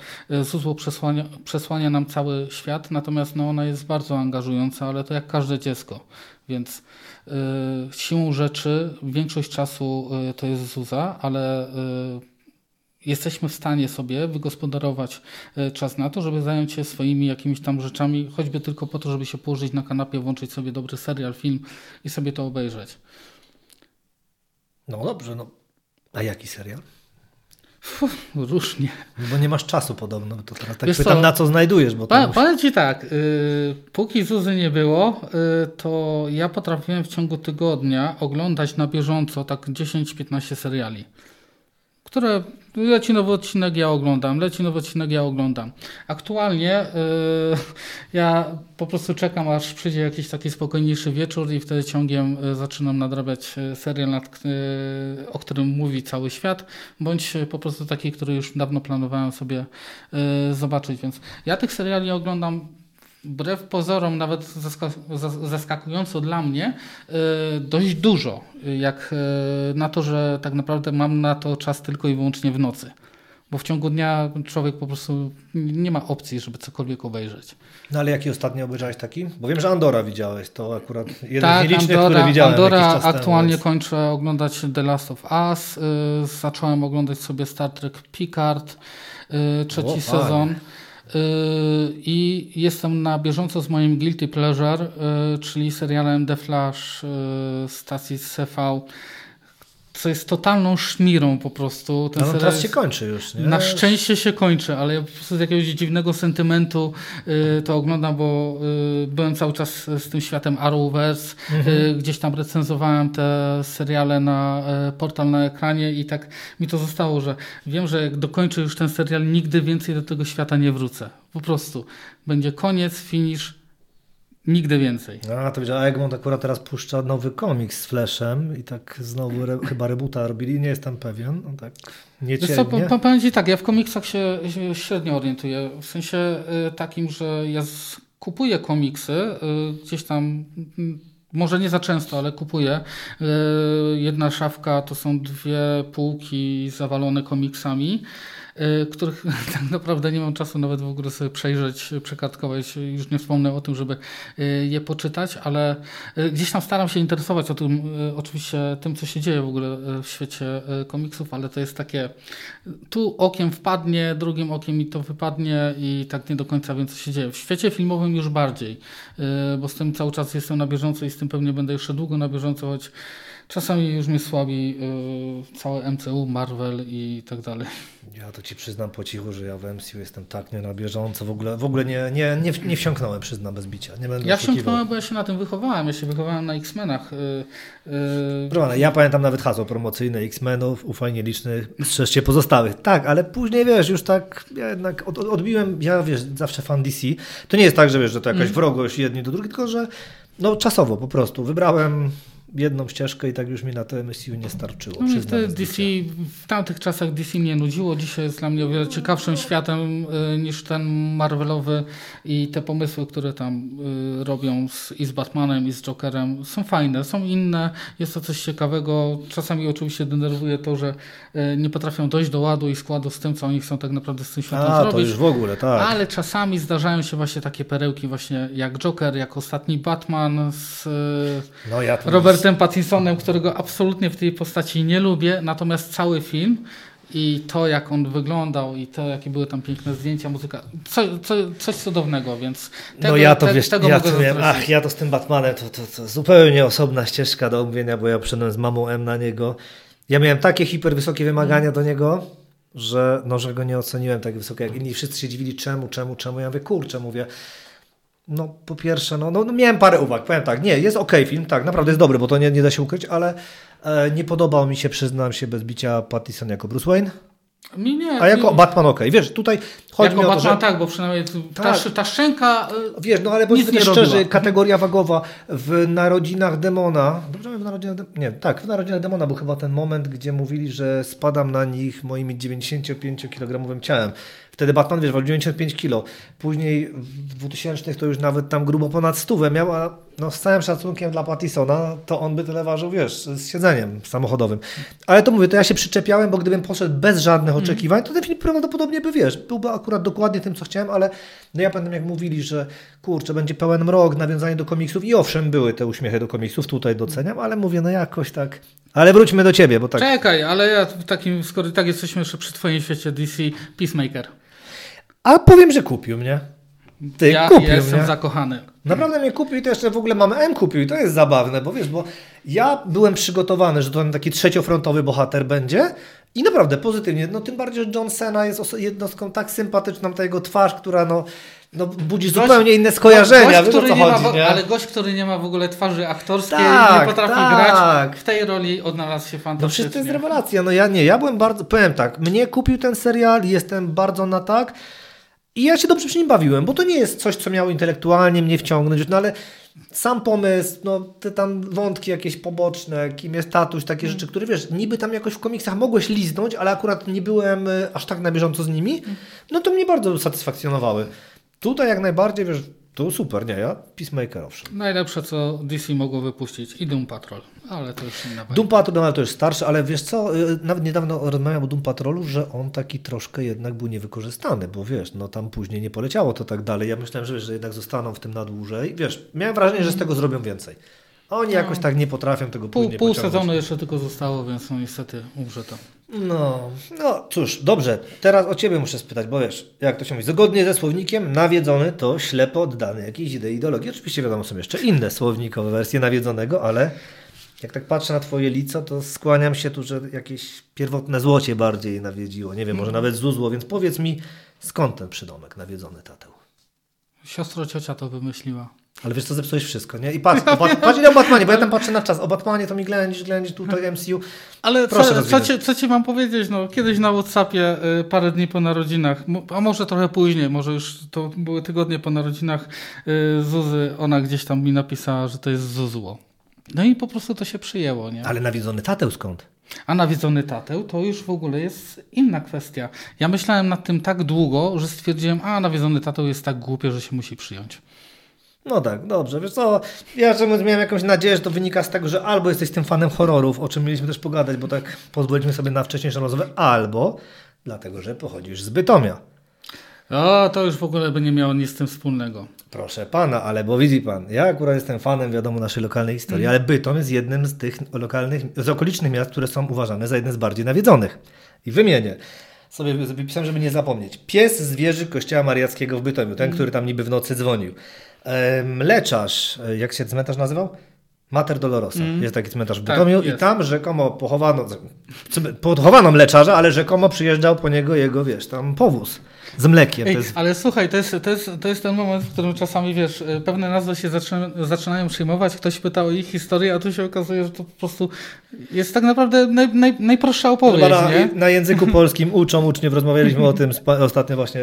Zuzło przesłania, przesłania nam cały świat, natomiast no, ona jest bardzo angażująca, ale to jak każde dziecko. Więc siłą rzeczy większość czasu to jest Zuza, ale jesteśmy w stanie sobie wygospodarować e, czas na to, żeby zająć się swoimi jakimiś tam rzeczami, choćby tylko po to, żeby się położyć na kanapie, włączyć sobie dobry serial, film i sobie to obejrzeć. No dobrze, no. A jaki serial? Różnie. Bo nie masz czasu podobno, to teraz tak Wiesz pytam co? na co znajdujesz, bo Pa, powiem Ci tak, y, póki Zuzy nie było, y, to ja potrafiłem w ciągu tygodnia oglądać na bieżąco tak 10-15 seriali, które leci nowy odcinek, ja oglądam, leci nowy odcinek, ja oglądam. Aktualnie y, ja po prostu czekam, aż przyjdzie jakiś taki spokojniejszy wieczór i wtedy ciągiem y, zaczynam nadrabiać y, serial, nad, y, o którym mówi cały świat, bądź po prostu taki, który już dawno planowałem sobie y, zobaczyć, więc ja tych seriali oglądam wbrew pozorom, nawet zaska- zas- zaskakująco dla mnie, y, dość dużo, y, jak y, na to, że tak naprawdę mam na to czas tylko i wyłącznie w nocy. Bo w ciągu dnia człowiek po prostu nie ma opcji, żeby cokolwiek obejrzeć. No ale jaki ostatnio obejrzałeś taki? Bo wiem, że Andora widziałeś, to akurat jeden z tak, nielicznych, Andora, które widziałem Andora aktualnie temu. kończę oglądać The Last of Us. Zacząłem oglądać sobie Star Trek Picard, trzeci O, fajnie. sezon. Y, I jestem na bieżąco z moim Guilty Pleasure, y, czyli serialem The Flash y, stacji CV, co jest totalną szmirą po prostu. Ten No, no teraz się kończy już, nie? na szczęście się kończy, ale ja po prostu z jakiegoś dziwnego sentymentu y, to oglądam, bo y, byłem cały czas z tym światem Arrowverse, y, gdzieś tam recenzowałem te seriale na y, portal na ekranie i tak mi to zostało, że wiem, że jak dokończę już ten serial, nigdy więcej do tego świata nie wrócę. Po prostu. Będzie koniec, finish, nigdy więcej. A, to widziałem, a Egmont akurat teraz puszcza nowy komiks z Flashem i tak znowu re, chyba rebuta robili, nie jestem pewien, no tak Wiesz co, po- powiem Ci tak, ja w komiksach się, się średnio orientuję, w sensie y, takim, że ja z, kupuję komiksy, y, gdzieś tam, mm, może nie za często, ale kupuję. Y, jedna szafka to są dwie półki zawalone komiksami, y, których tak naprawdę nie mam czasu nawet w ogóle sobie przejrzeć, przekartkować, już nie wspomnę o tym, żeby y, je poczytać, ale y, gdzieś tam staram się interesować o tym, oczywiście tym, co się dzieje w ogóle w świecie komiksów, ale to jest takie tu okiem wpadnie, drugim okiem mi to wypadnie i tak nie do końca wiem, co się dzieje. W świecie filmowym już bardziej, bo z tym cały czas jestem na bieżąco i z tym pewnie będę jeszcze długo na bieżąco, choć czasami już mnie słabi yy, całe MCU, Marvel i tak dalej. Ja to ci przyznam po cichu, że ja w MCU jestem tak nie na bieżąco, w ogóle, w ogóle nie, nie, nie, nie wsiąknąłem, przyznam bez bicia. Nie będę Ja wsiąknąłem, bo ja się na tym wychowałem, ja się wychowałem na X-Menach. Yy, yy, Proszę ja pamiętam nawet hasło promocyjne X-Menów, ufajnie licznych, strzeżcie pozostałych. Tak, ale później wiesz, już tak ja jednak od, od, odbiłem, ja wiesz, zawsze fan DC. To nie jest tak, że wiesz, że to jakaś Mm. wrogość jedni do drugich, tylko że no czasowo po prostu. Wybrałem jedną ścieżkę i tak już mi na te MCU nie starczyło. No bez DC, w tamtych czasach DC mnie nudziło, dzisiaj jest dla mnie o wiele ciekawszym światem y, niż ten Marvelowy i te pomysły, które tam y, robią z, i z Batmanem i z Jokerem są fajne, są inne, jest to coś ciekawego. Czasami oczywiście denerwuje to, że y, nie potrafią dojść do ładu i składu z tym, co oni chcą tak naprawdę z tym światem A, to zrobić. już w ogóle, tak. Ale czasami zdarzają się właśnie takie perełki właśnie jak Joker, jak ostatni Batman z No ja to Robertem Pattinsonem, którego absolutnie w tej postaci nie lubię, natomiast cały film i to, jak on wyglądał i to, jakie były tam piękne zdjęcia, muzyka, co, co, coś cudownego, więc tego, no ja to te- wiesz, tego ja mogę to zazdrościć. ach, ja to z tym Batmanem, to, to, to zupełnie osobna ścieżka do omówienia, bo ja przyszedłem z mamą M na niego. Ja miałem takie hiper wysokie wymagania do niego, że, no, że go nie oceniłem tak wysoko jak inni. Wszyscy się dziwili czemu, czemu, czemu. Ja mówię, kurczę, mówię, no po pierwsze, no, no, no miałem parę uwag, powiem tak, nie, jest okej film, tak, naprawdę jest dobry, bo to nie, nie da się ukryć, ale e, nie podobał mi się, przyznam się, bez bicia Pattison jako Bruce Wayne, Mi nie, a jako mi, Batman okej. Wiesz, tutaj chodzi jako mi o to, Batman że... tak, bo przynajmniej ta, Tak. ta szczęka, y, Wiesz, no ale bądźmy też szczerzy, robiła. kategoria wagowa w Narodzinach Demona, dobrze w Narodzinach Demona, nie, tak, w Narodzinach Demona był chyba ten moment, gdzie mówili, że spadam na nich moimi 95-kilogramowym ciałem. Wtedy Batman, wiesz, ważył 95 kilo. Później w 2000 to już nawet tam grubo ponad stówę miał, a no z całym szacunkiem dla Pattisona, to on by tyle ważył, wiesz, z siedzeniem samochodowym. Ale to mówię, to ja się przyczepiałem, bo gdybym poszedł bez żadnych oczekiwań, to ten film prawdopodobnie by, wiesz, byłby akurat dokładnie tym, co chciałem, ale no ja pamiętam, jak mówili, że kurczę, będzie pełen mrok, nawiązanie do komiksów i owszem, były te uśmiechy do komiksów, tutaj doceniam, ale mówię, no jakoś tak. Ale wróćmy do ciebie, bo tak. czekaj, ale ja w takim, skoro tak jesteśmy jeszcze przy twoim świecie DC, Peacemaker. A powiem, że kupił mnie. Ty ja kupił jestem mnie. zakochany. Naprawdę mnie kupił i to jeszcze w ogóle mamy M kupił i to jest zabawne, bo wiesz, bo ja byłem przygotowany, że to ten taki trzeciofrontowy bohater będzie I naprawdę pozytywnie, no tym bardziej, że John Cena jest jednostką tak sympatyczną, ta jego twarz, która no, no budzi gość, zupełnie inne skojarzenia, gość, który nie chodzi, ma, nie? Ale gość, który nie ma w ogóle twarzy aktorskiej, tak, nie potrafi tak. grać, w tej roli odnalazł się fantastycznie. No przecież to jest rewelacja, no ja nie, ja byłem bardzo, powiem tak, mnie kupił ten serial, jestem bardzo na tak, i ja się dobrze przy nim bawiłem, bo to nie jest coś, co miało intelektualnie mnie wciągnąć, no ale sam pomysł, no te tam wątki jakieś poboczne, kim jest tatuś, takie mm. rzeczy, które wiesz, niby tam jakoś w komiksach mogłeś liznąć, ale akurat nie byłem e, aż tak na bieżąco z nimi, no to mnie bardzo satysfakcjonowały. Tutaj jak najbardziej, wiesz, to super, nie? Ja Peacemaker owszem. Najlepsze, co DC mogło wypuścić i Doom Patrol, ale to już inna Doom Patrol, no, to już starszy, ale wiesz co, y, nawet niedawno rozmawiałem o Doom Patrolu, że on taki troszkę jednak był niewykorzystany, bo wiesz, no tam później nie poleciało to tak dalej. Ja myślałem, że, wiesz, że jednak zostaną w tym na dłużej. Wiesz, miałem wrażenie, że z tego zrobią więcej. Oni no. jakoś tak nie potrafią tego pół, później Pół sezonu jeszcze tylko zostało, więc no niestety umrze to. No, no cóż, dobrze. Teraz o Ciebie muszę spytać, bo wiesz, jak to się mówi, zgodnie ze słownikiem nawiedzony to ślepo oddany jakiejś idei, ideologii. Oczywiście wiadomo, są jeszcze inne słownikowe wersje nawiedzonego, ale jak tak patrzę na Twoje lico, to skłaniam się tu, że jakieś pierwotne złocie bardziej nawiedziło. Nie wiem, może nawet zuzło, więc powiedz mi, skąd ten przydomek nawiedzony tateł? Siostro ciocia to wymyśliła. Ale wiesz co, zepsułeś wszystko, nie? I patrz, o, Bat patrz o Batmanie, bo ja tam patrzę na czas. O Batmanie to mi ględzisz, ględzisz tutaj MCU. Ale Proszę co, co, ci, co ci mam powiedzieć? No, kiedyś na Whatsappie y, parę dni po narodzinach, a może trochę później, może już to były tygodnie po narodzinach y, Zuzy, ona gdzieś tam mi napisała, że to jest Zuzło. No i po prostu to się przyjęło, nie? Ale nawiedzony tateł skąd? A nawiedzony tateł to już w ogóle jest inna kwestia. Ja myślałem nad tym tak długo, że stwierdziłem, a nawiedzony tateł jest tak głupie, że się musi przyjąć. No tak, dobrze. Wiesz co, ja czemu miałem jakąś nadzieję, że to wynika z tego, że albo jesteś tym fanem horrorów, o czym mieliśmy też pogadać, bo tak pozwoliliśmy sobie na wcześniejszą rozmowę, albo dlatego, że pochodzisz z Bytomia. O, to już w ogóle by nie miało nic z tym wspólnego. Proszę pana, ale bo widzi pan, ja akurat jestem fanem, wiadomo, naszej lokalnej historii, mm. ale Bytom jest jednym z tych lokalnych, z okolicznych miast, które są uważane za jedne z bardziej nawiedzonych. I wymienię sobie wypisałem, żeby nie zapomnieć. Pies z wieży kościoła mariackiego w Bytomiu, ten, mm. który tam niby w nocy dzwonił. Mleczarz, e, jak się cmentarz nazywał? Mater Dolorosa. Mm. Jest taki cmentarz w tak, Bytomiu i tam rzekomo pochowano, pochowano mleczarza, ale rzekomo przyjeżdżał po niego jego, wiesz, tam powóz z mlekiem. Ej, jest... Ale słuchaj, to jest, to, jest, to jest ten moment, w którym czasami, wiesz, e, pewne nazwy się zaczynają, zaczynają przyjmować, ktoś pyta o ich historię, a tu się okazuje, że to po prostu jest tak naprawdę naj, naj, najprostsza opowieść. na, na języku polskim uczą uczniów, rozmawialiśmy o tym ostatnio właśnie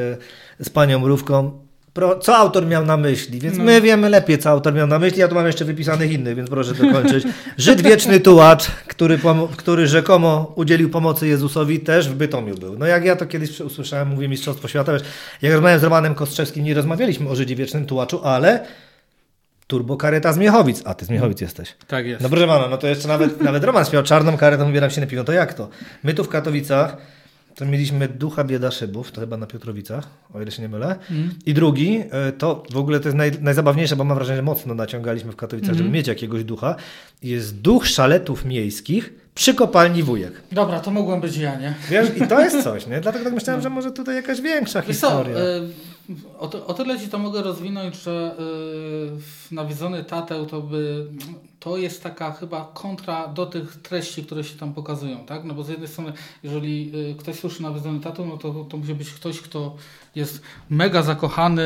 z panią Mrówką, pro, co autor miał na myśli, więc no. my wiemy lepiej, co autor miał na myśli. Ja tu mam jeszcze wypisanych innych, więc proszę dokończyć. Żyd wieczny tułacz, który, który rzekomo udzielił pomocy Jezusowi, też w Bytomiu był. No jak ja to kiedyś usłyszałem, mówię Mistrzostwo Świata, wiesz, jak rozmawiałem z Romanem Kostrzewskim, nie rozmawialiśmy o Żydzie wiecznym tułaczu, ale Turbo kareta z Miechowic. A ty z Miechowic jesteś. Tak jest. No proszę pana, no to jeszcze nawet, nawet Roman śmiał czarną karetą, ubieram się na piwo. To jak to? My tu w Katowicach to mieliśmy Ducha Bieda Szybów, to chyba na Piotrowicach, o ile się nie mylę. Mm. I drugi, e, to w ogóle to jest naj, najzabawniejsze, bo mam wrażenie, że mocno naciągaliśmy w Katowicach, mm. żeby mieć jakiegoś ducha. Jest Duch Szaletów Miejskich przy kopalni Wujek. Dobra, to mogłem być ja, nie? Wiesz, i to jest coś, nie? Dlatego tak myślałem, no. że może tutaj jakaś większa Wiesz historia. Co, y o, to, o tyle ci to mogę rozwinąć, że y nawiedzony tateł to by to jest taka chyba kontra do tych treści, które się tam pokazują, tak? No bo z jednej strony, jeżeli y, ktoś słyszy nawiedzony tato, no to, to musi być ktoś, kto jest mega zakochany,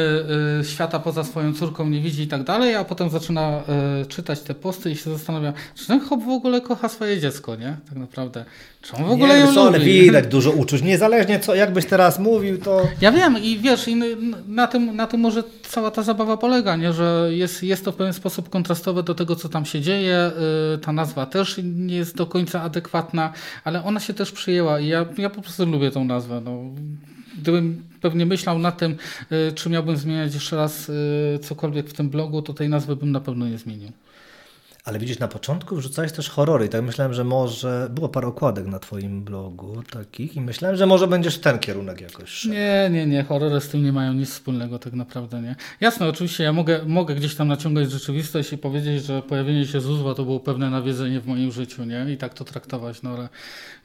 y, świata poza swoją córką nie widzi i tak dalej, a potem zaczyna y, czytać te posty i się zastanawia, czy ten chłop w ogóle kocha swoje dziecko, nie? Tak naprawdę. Czy on w ogóle nie, ją co, ale widać dużo uczuć. Niezależnie co, jakbyś teraz mówił, to... Ja wiem i wiesz, i na tym, na tym może cała ta zabawa polega, nie? Że jest, jest to w pewien sposób kontrastowe do tego, co tam się dzieje. Y, ta nazwa też nie jest do końca adekwatna, ale ona się też przyjęła i ja, ja po prostu lubię tą nazwę. No gdybym pewnie myślał nad tym, y, czy miałbym zmieniać jeszcze raz y, cokolwiek w tym blogu, to tej nazwy bym na pewno nie zmienił. Ale widzisz, na początku wrzucałeś też horrory i tak myślałem, że może było parę okładek na twoim blogu takich i myślałem, że może będziesz w ten kierunek jakoś szedł. Nie, nie, nie, horrory z tym nie mają nic wspólnego tak naprawdę, nie. Jasne, oczywiście ja mogę, mogę gdzieś tam naciągać rzeczywistość i powiedzieć, że pojawienie się Zuzła to było pewne nawiedzenie w moim życiu, nie, i tak to traktować, no ale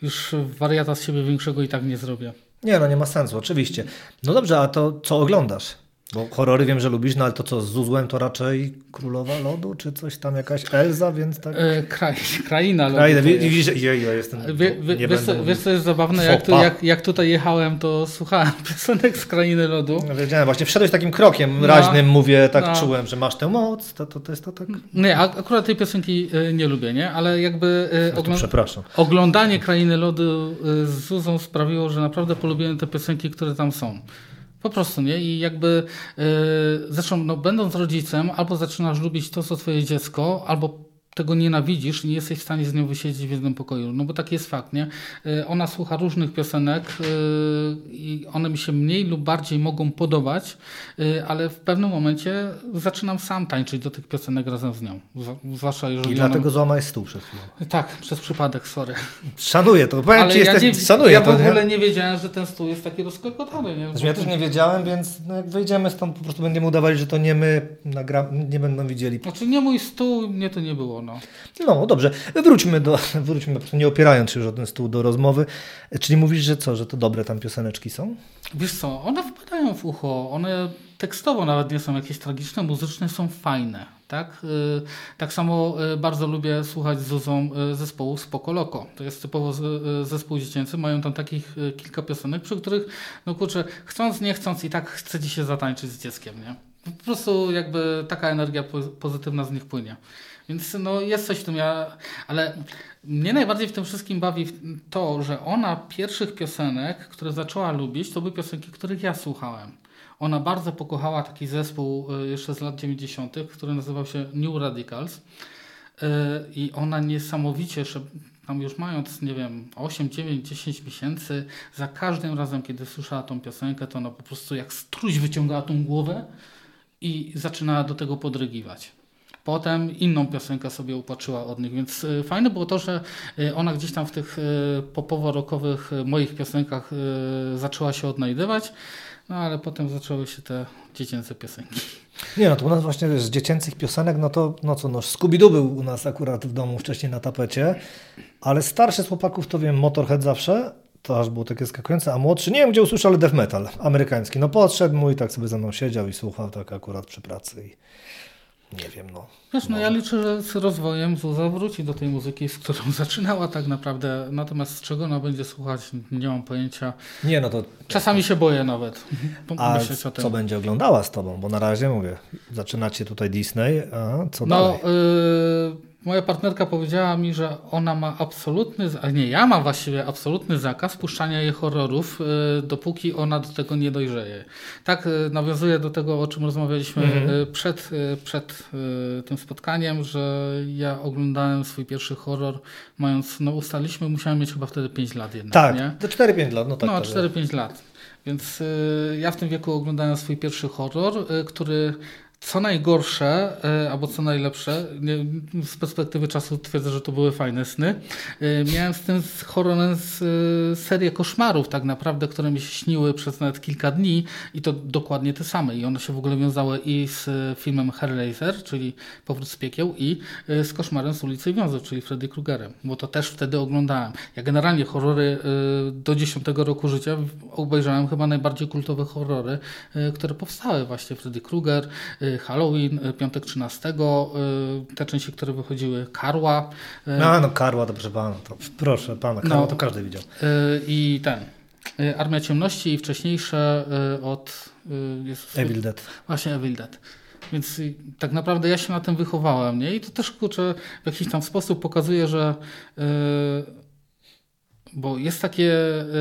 już wariata z siebie większego i tak nie zrobię. Nie, no nie ma sensu, oczywiście. No dobrze, a to co oglądasz? Bo horrory wiem, że lubisz, no ale to co, z Zuzłem to raczej Królowa Lodu, czy coś tam, jakaś Elza, więc tak... E, kraj, kraina lodu. Kraina, widzisz, że ja jestem... Wie, wie, nie wiesz, co- wiesz co jest zabawne, jak, tu, jak, jak tutaj jechałem, to słuchałem piosenek z Krainy Lodu. No, wiedziałem, właśnie wszedłeś takim krokiem No. raźnym, mówię, tak No. czułem, że masz tę moc, to, to, to jest to tak... Nie, ak- akurat tej piosenki e, nie lubię, nie? Ale jakby No przepraszam. oglądanie Krainy Lodu e, z Zuzą sprawiło, że naprawdę polubiłem te piosenki, które tam są. Po prostu, nie? I jakby e, zresztą, no, będąc rodzicem, albo zaczynasz lubić to, co twoje dziecko, albo tego nienawidzisz i nie jesteś w stanie z nią wysiedzieć w jednym pokoju. No bo taki jest fakt, nie? E, Ona słucha różnych piosenek e, i one mi się mniej lub bardziej mogą podobać, e, ale w pewnym momencie zaczynam sam tańczyć do tych piosenek razem z nią. Zwłaszcza jeżeli I ona... dlatego złamałeś stół przed chwilą. Tak, przez przypadek, sorry. Szanuję to, powiem Ale ci, ja, jesteś, nie, szanuję ja to, w nie? ogóle nie wiedziałem, że ten stół jest taki rozklekotany. Nie? Znaczy, ja też nie wiedziałem, więc no, jak wyjdziemy stąd, po prostu będziemy udawali, że to nie my nagra... nie będą widzieli. Znaczy nie mój stół, mnie to nie było. No. No dobrze, wróćmy do, wróćmy nie opierając się już o ten stół do rozmowy. Czyli mówisz, że co, że to dobre tam pioseneczki są? Wiesz co, one wpadają w ucho, one tekstowo nawet nie są jakieś tragiczne, muzyczne są fajne. Tak, Y, tak samo y, bardzo lubię słuchać z Zuzą y, zespołu Spoko Loko. To jest typowo zespół dziecięcy. Mają tam takich kilka piosenek, przy których, no kurczę, chcąc, nie chcąc i tak chce ci się zatańczyć z dzieckiem, nie? Po prostu jakby taka energia po- pozytywna z nich płynie. Więc no jest coś w tym, ja, ale mnie najbardziej w tym wszystkim bawi to, że ona pierwszych piosenek, które zaczęła lubić, to były piosenki, których ja słuchałem. Ona bardzo pokochała taki zespół y, jeszcze z lat 90., który nazywał się New Radicals. Y, I ona niesamowicie, tam już mając, nie wiem, 8, 9, 10 miesięcy, za każdym razem, kiedy słyszała tą piosenkę, to ona po prostu jak struś wyciągała tą głowę i zaczynała do tego podrygiwać. Potem inną piosenkę sobie upatrzyła od nich, więc y, fajne było to, że y, ona gdzieś tam w tych y, popowo-rockowych y, moich piosenkach zaczęła się odnajdywać, no ale potem zaczęły się te dziecięce piosenki. Nie no, to u nas właśnie z dziecięcych piosenek, no to no co, no Scooby-Doo był u nas akurat w domu wcześniej na tapecie, ale starszy z chłopaków to wiem, Motorhead zawsze, to aż było takie skakujące, a młodszy, nie wiem gdzie usłyszał, ale death metal amerykański. No podszedł mój, tak sobie ze mną siedział i słuchał tak akurat przy pracy i nie wiem, no. Wiesz, no ja liczę, że z rozwojem Zuza wróci do tej muzyki, z którą zaczynała tak naprawdę, natomiast z czego ona będzie słuchać, nie mam pojęcia. Nie no to Czasami się boję nawet a myśleć o tym. co będzie oglądała z tobą? Bo na razie mówię, zaczynacie tutaj Disney, a co No, dalej? y, moja partnerka powiedziała mi, że ona ma absolutny, a nie, ja mam właściwie absolutny zakaz puszczania jej horrorów, y, dopóki ona do tego nie dojrzeje. Tak, y, nawiązuję do tego, o czym rozmawialiśmy Mhm. y, przed, przed y, tym spotkaniem, że ja oglądałem swój pierwszy horror, mając, no ustaliliśmy, musiałem mieć chyba wtedy 5 lat jednak, tak, nie? to 4-5 lat, no tak. no, tak, 4-5 lat. Więc ja w tym wieku oglądałem swój pierwszy horror, który co najgorsze, y, albo co najlepsze, z perspektywy czasu twierdzę, że to były fajne sny. Y, miałem z tym z y, serię koszmarów tak naprawdę, które mi się śniły przez nawet kilka dni i to dokładnie te same. I one się w ogóle wiązały i z y, filmem Hellraiser, czyli Powrót z piekieł i z koszmarem z ulicy Wiązów, czyli Freddy Kruegerem, bo to też wtedy oglądałem. Ja generalnie horrory do 10 roku życia obejrzałem chyba najbardziej kultowe horrory, które powstały właśnie Freddy Krueger, Halloween, y, Piątek 13, y, te części, które wychodziły, Karła y, No, no Karła, dobrze pana, to proszę pana, Karła No. to każdy widział. i ten. Armia Ciemności i wcześniejsze od Jezus, Evil Dead. Właśnie Evil Dead. Więc tak naprawdę ja się na tym wychowałem, nie? I to też kurczę w jakiś tam sposób pokazuje, że bo jest takie,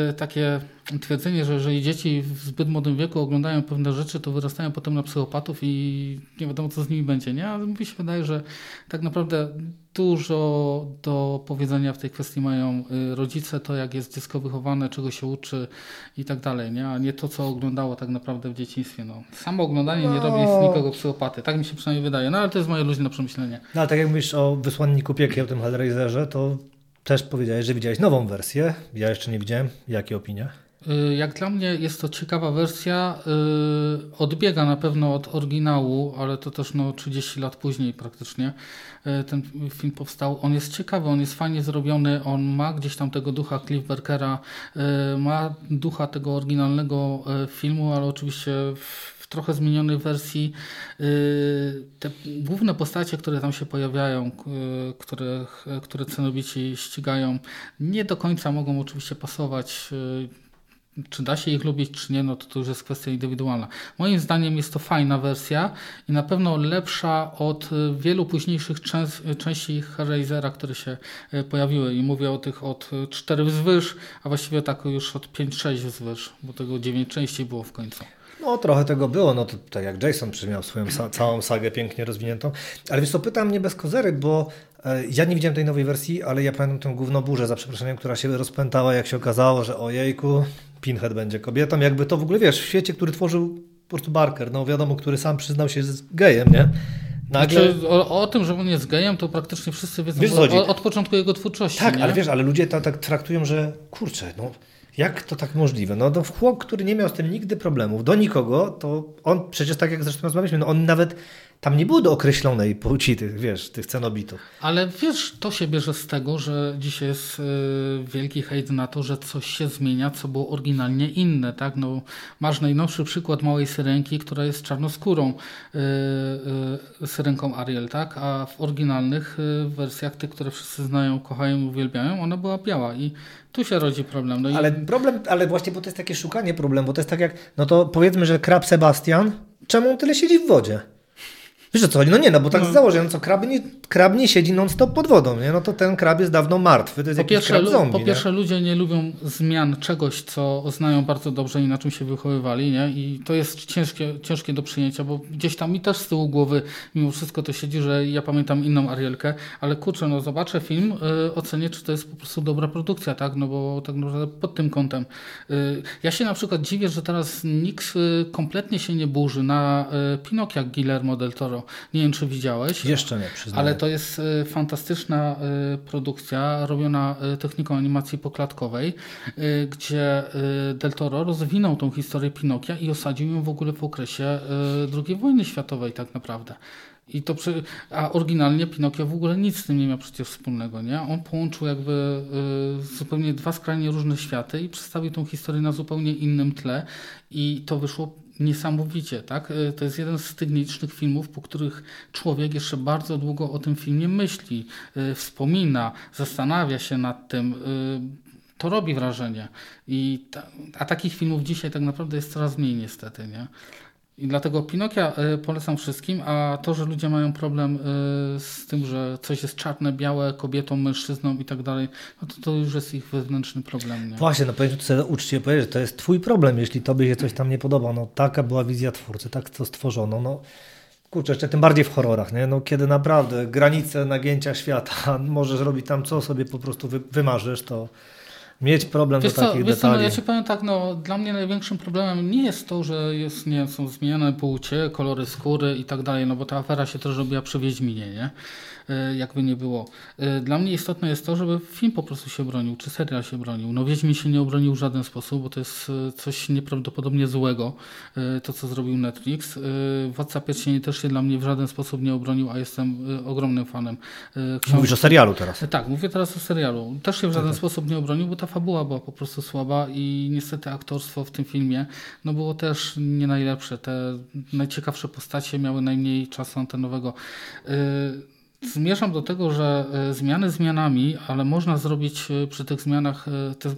y, takie twierdzenie, że jeżeli dzieci w zbyt młodym wieku oglądają pewne rzeczy, to wyrastają potem na psychopatów i nie wiadomo co z nimi będzie, nie? Ale mi się wydaje, że tak naprawdę dużo do powiedzenia w tej kwestii mają y, rodzice, to jak jest dziecko wychowane, czego się uczy i tak dalej, nie? A nie to, co oglądało tak naprawdę w dzieciństwie. No. Samo oglądanie nie No. robi z nikogo psychopaty. Tak mi się przynajmniej wydaje. No ale to jest moje luźne przemyślenie. No ale tak jak mówisz o Wysłanniku Piekieł, tym Hellraiserze, to też powiedziałeś, że widziałeś nową wersję. Ja jeszcze nie widziałem. Jakie opinie? Y, Jak dla mnie jest to ciekawa wersja. y, Odbiega na pewno od oryginału, ale to też no 30 lat później praktycznie y, ten film powstał. On jest ciekawy, on jest fajnie zrobiony, on ma gdzieś tam tego ducha Cliff Barkera, y, ma ducha tego oryginalnego filmu, ale oczywiście trochę zmienionej wersji. Te główne postacie, które tam się pojawiają, które, które cenobici ścigają, nie do końca mogą oczywiście pasować czy da się ich lubić, czy nie, no to, to już jest kwestia indywidualna. Moim zdaniem jest to fajna wersja i na pewno lepsza od y, wielu późniejszych części Hellraisera, które się y, pojawiły. I mówię o tych od 4 wzwyż, a właściwie tak już od 5-6 wzwyż, bo tego 9 części było w końcu. No trochę tego było, no to tak jak Jason przymiał swoją sa całą sagę pięknie rozwiniętą. Ale wiesz co, pytam mnie bez kozery, bo e, ja nie widziałem tej nowej wersji, ale ja pamiętam tę główną za przeproszeniem, która się rozpętała, jak się okazało, że ojejku, Pinhead będzie kobietą. Jakby to w ogóle, wiesz, w świecie, który tworzył po prostu Barker, no wiadomo, który sam przyznał się z gejem, nie? Nagle... Znaczy, o, o, tym, że on jest gejem, to praktycznie wszyscy wiedzą wiesz, od, od początku jego twórczości. Tak, nie? ale wiesz, ale ludzie tak, tak traktują, że kurczę, no jak to tak możliwe? No, no chłop, który nie miał z tym nigdy problemów, do nikogo, to on przecież tak jak zresztą rozmawialiśmy, no on nawet tam nie było do określonej płci tych, wiesz, tych cenobitów. Ale wiesz, to się bierze z tego, że dzisiaj jest y, wielki hejt na to, że coś się zmienia, co było oryginalnie inne, tak? No, masz najnowszy przykład małej syrenki, która jest czarnoskórą y, y, syrenką Ariel, tak? A w oryginalnych wersjach, tych, które wszyscy znają, kochają i uwielbiają, ona była biała i tu się rodzi problem. No ale i... problem, ale właśnie, bo to jest takie szukanie problemu, bo to jest tak jak, no to powiedzmy, że krab Sebastian, czemu on tyle siedzi w wodzie? Wiesz o co chodzi? No nie, no bo tak no. założę, no co, krab nie, krab nie siedzi non-stop pod wodą, nie? No to ten krab jest dawno martwy, to jest po jakiś pierwsze, krab zombie, Po pierwsze nie? ludzie nie lubią zmian czegoś, co znają bardzo dobrze i na czym się wychowywali, nie? I to jest ciężkie, ciężkie do przyjęcia, bo gdzieś tam mi też z tyłu głowy mimo wszystko to siedzi, że ja pamiętam inną Arielkę, ale kurczę, no zobaczę film, yy, ocenię, czy to jest po prostu dobra produkcja, tak? No bo tak naprawdę pod tym kątem. Yy, ja się na przykład dziwię, że teraz nikt yy, kompletnie się nie burzy na yy, Pinokia Guillermo del Toro. Nie wiem, czy widziałeś. Jeszcze nie, przyznaję. Ale to jest y, fantastyczna y, produkcja, robiona y, techniką animacji poklatkowej, gdzie Del Toro rozwinął tą historię Pinokia i osadził ją w ogóle w okresie II wojny światowej tak naprawdę. I to przy... A oryginalnie Pinokio w ogóle nic z tym nie miał przecież wspólnego, nie? On połączył jakby y, zupełnie dwa skrajnie różne światy i przedstawił tą historię na zupełnie innym tle i to wyszło niesamowicie, tak? Y, to jest jeden z tych nielicznych filmów, po których człowiek jeszcze bardzo długo o tym filmie myśli, y, wspomina, zastanawia się nad tym. Y, to robi wrażenie. I ta, a takich filmów dzisiaj tak naprawdę jest coraz mniej niestety, nie? I dlatego Pinokia polecam wszystkim, a to, że ludzie mają problem z tym, że coś jest czarne, białe, kobietą, mężczyzną i tak dalej, no to, to już jest ich wewnętrzny problem. Nie? Właśnie, no powiedz sobie uczciwie powiedzieć, że to jest twój problem, jeśli tobie się coś tam nie podoba. No taka była wizja twórcy, tak to stworzono. No kurczę, jeszcze tym bardziej w horrorach, nie? No, kiedy naprawdę granice nagięcia świata, możesz robić tam co sobie po prostu wy, wymarzysz, to mieć problem wiesz do co, takich wiesz detali. Co, no ja ci powiem tak, no, dla mnie największym problemem nie jest to, że jest, nie, są zmieniane płcie, kolory skóry i tak dalej, no bo ta afera się też robiła przy Wiedźminie, nie? E, jakby nie było. E, dla mnie istotne jest to, żeby film po prostu się bronił, czy serial się bronił. No Wiedźmin się nie obronił w żaden sposób, bo to jest e, coś nieprawdopodobnie złego, to co zrobił Netflix. Władca Pierścieni też się dla mnie w żaden sposób nie obronił, a jestem ogromnym fanem. Mówisz o serialu teraz? Tak, mówię teraz o serialu. Też się w żaden tak. sposób nie obronił, bo ta fabuła była po prostu słaba i niestety aktorstwo w tym filmie no było też nie najlepsze. Te najciekawsze postacie miały najmniej czasu antenowego. Zmierzam do tego, że e, zmiany zmianami, ale można zrobić e, przy tych zmianach, te,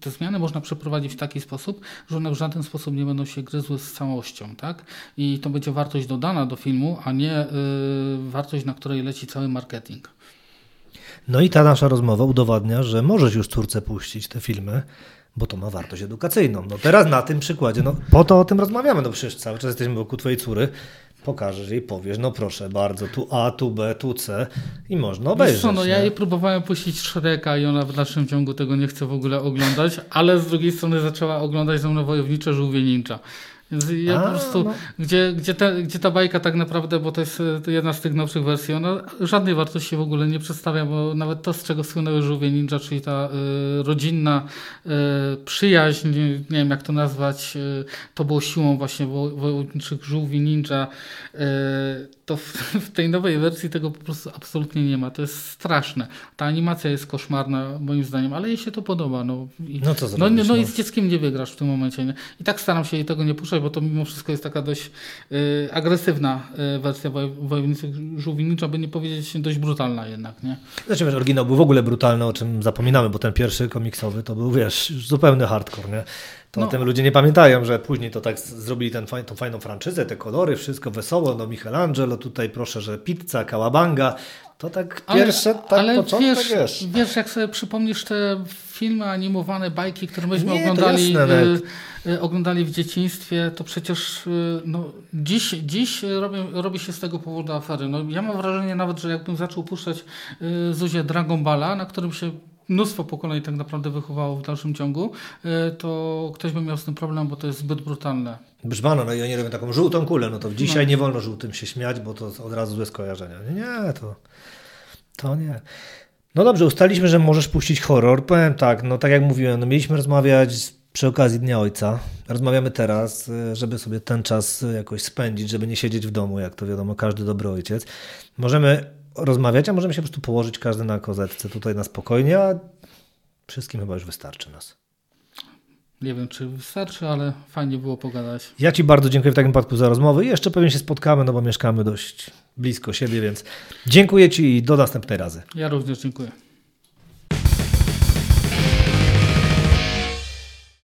te, zmiany można przeprowadzić w taki sposób, że one w żaden sposób nie będą się gryzły z całością, tak? I to będzie wartość dodana do filmu, a nie y, wartość, na której leci cały marketing. No i ta nasza rozmowa udowadnia, że możesz już twórcę puścić te filmy, bo to ma wartość edukacyjną. No teraz na tym przykładzie, no po to o tym rozmawiamy, no przecież cały czas jesteśmy wokół twojej córy, pokażesz jej, powiesz, no proszę bardzo, tu A, tu B, tu C i można obejrzeć. co, no ja jej próbowałem puścić Shreka i ona w dalszym ciągu tego nie chce w ogóle oglądać, ale z drugiej strony zaczęła oglądać ze mną wojownicze żółwie ninja. Więc ja A, po prostu, no. gdzie, gdzie, te, gdzie ta bajka tak naprawdę, bo to jest jedna z tych nowszych wersji, ona żadnej wartości w ogóle nie przedstawia, bo nawet to, z czego słynęły żółwie ninja, czyli ta y, rodzinna y, przyjaźń, nie, nie, wiem jak to nazwać, y, to było siłą właśnie wojowniczych żółwi ninja. Y, to w, w, tej nowej wersji tego po prostu absolutnie nie ma. To jest straszne. Ta animacja jest koszmarna moim zdaniem, ale jej się to podoba. No, i, no co zrobić, no, no, no i z dzieckiem nie wygrasz w tym momencie. Nie? I tak staram się jej tego nie puszczać, bo to mimo wszystko jest taka dość y, agresywna y, wersja woj, Wojownicy Żółwinnicza, by nie powiedzieć dość brutalna jednak. Nie? Znaczy wiesz, oryginał był w ogóle brutalny, o czym zapominamy, bo ten pierwszy komiksowy to był, wiesz, zupełny hardcore, nie? To no. o tym ludzie nie pamiętają, że później to tak zrobili tą fajną franczyzę, te kolory, wszystko wesoło, no Michelangelo, tutaj proszę, że pizza, kałabanga, to tak pierwsze, ale, tak ale początek wiesz, wiesz. Wiesz, jak sobie przypomnisz te filmy animowane, bajki, które myśmy nie, oglądali, y, y, oglądali w dzieciństwie, to przecież y, no, dziś, dziś robi, robi się z tego powodu afery. No, ja mam wrażenie nawet, że jakbym zaczął puszczać y, Zuzie Dragon Balla, na którym się mnóstwo pokoleń tak naprawdę wychowało w dalszym ciągu, e, to ktoś by miał z tym problem, bo to jest zbyt brutalne. Brzmano, no i oni robią taką żółtą kulę, no to dzisiaj no. nie wolno żółtym się śmiać, bo to od razu złe skojarzenia. Nie, to, to nie. No dobrze, ustaliśmy, że możesz puścić horror. Powiem tak, no tak jak mówiłem, no mieliśmy rozmawiać przy okazji Dnia Ojca. Rozmawiamy teraz, e, żeby sobie ten czas jakoś spędzić, żeby nie siedzieć w domu, jak to wiadomo, każdy dobry ojciec. Możemy rozmawiać, a możemy się po prostu położyć każdy na kozetce tutaj na spokojnie, a wszystkim chyba już wystarczy nas. Nie wiem, czy wystarczy, ale fajnie było pogadać. Ja Ci bardzo dziękuję w takim przypadku za rozmowę i jeszcze pewnie się spotkamy, no bo mieszkamy dość blisko siebie, więc dziękuję Ci i do następnej razy. Ja również dziękuję.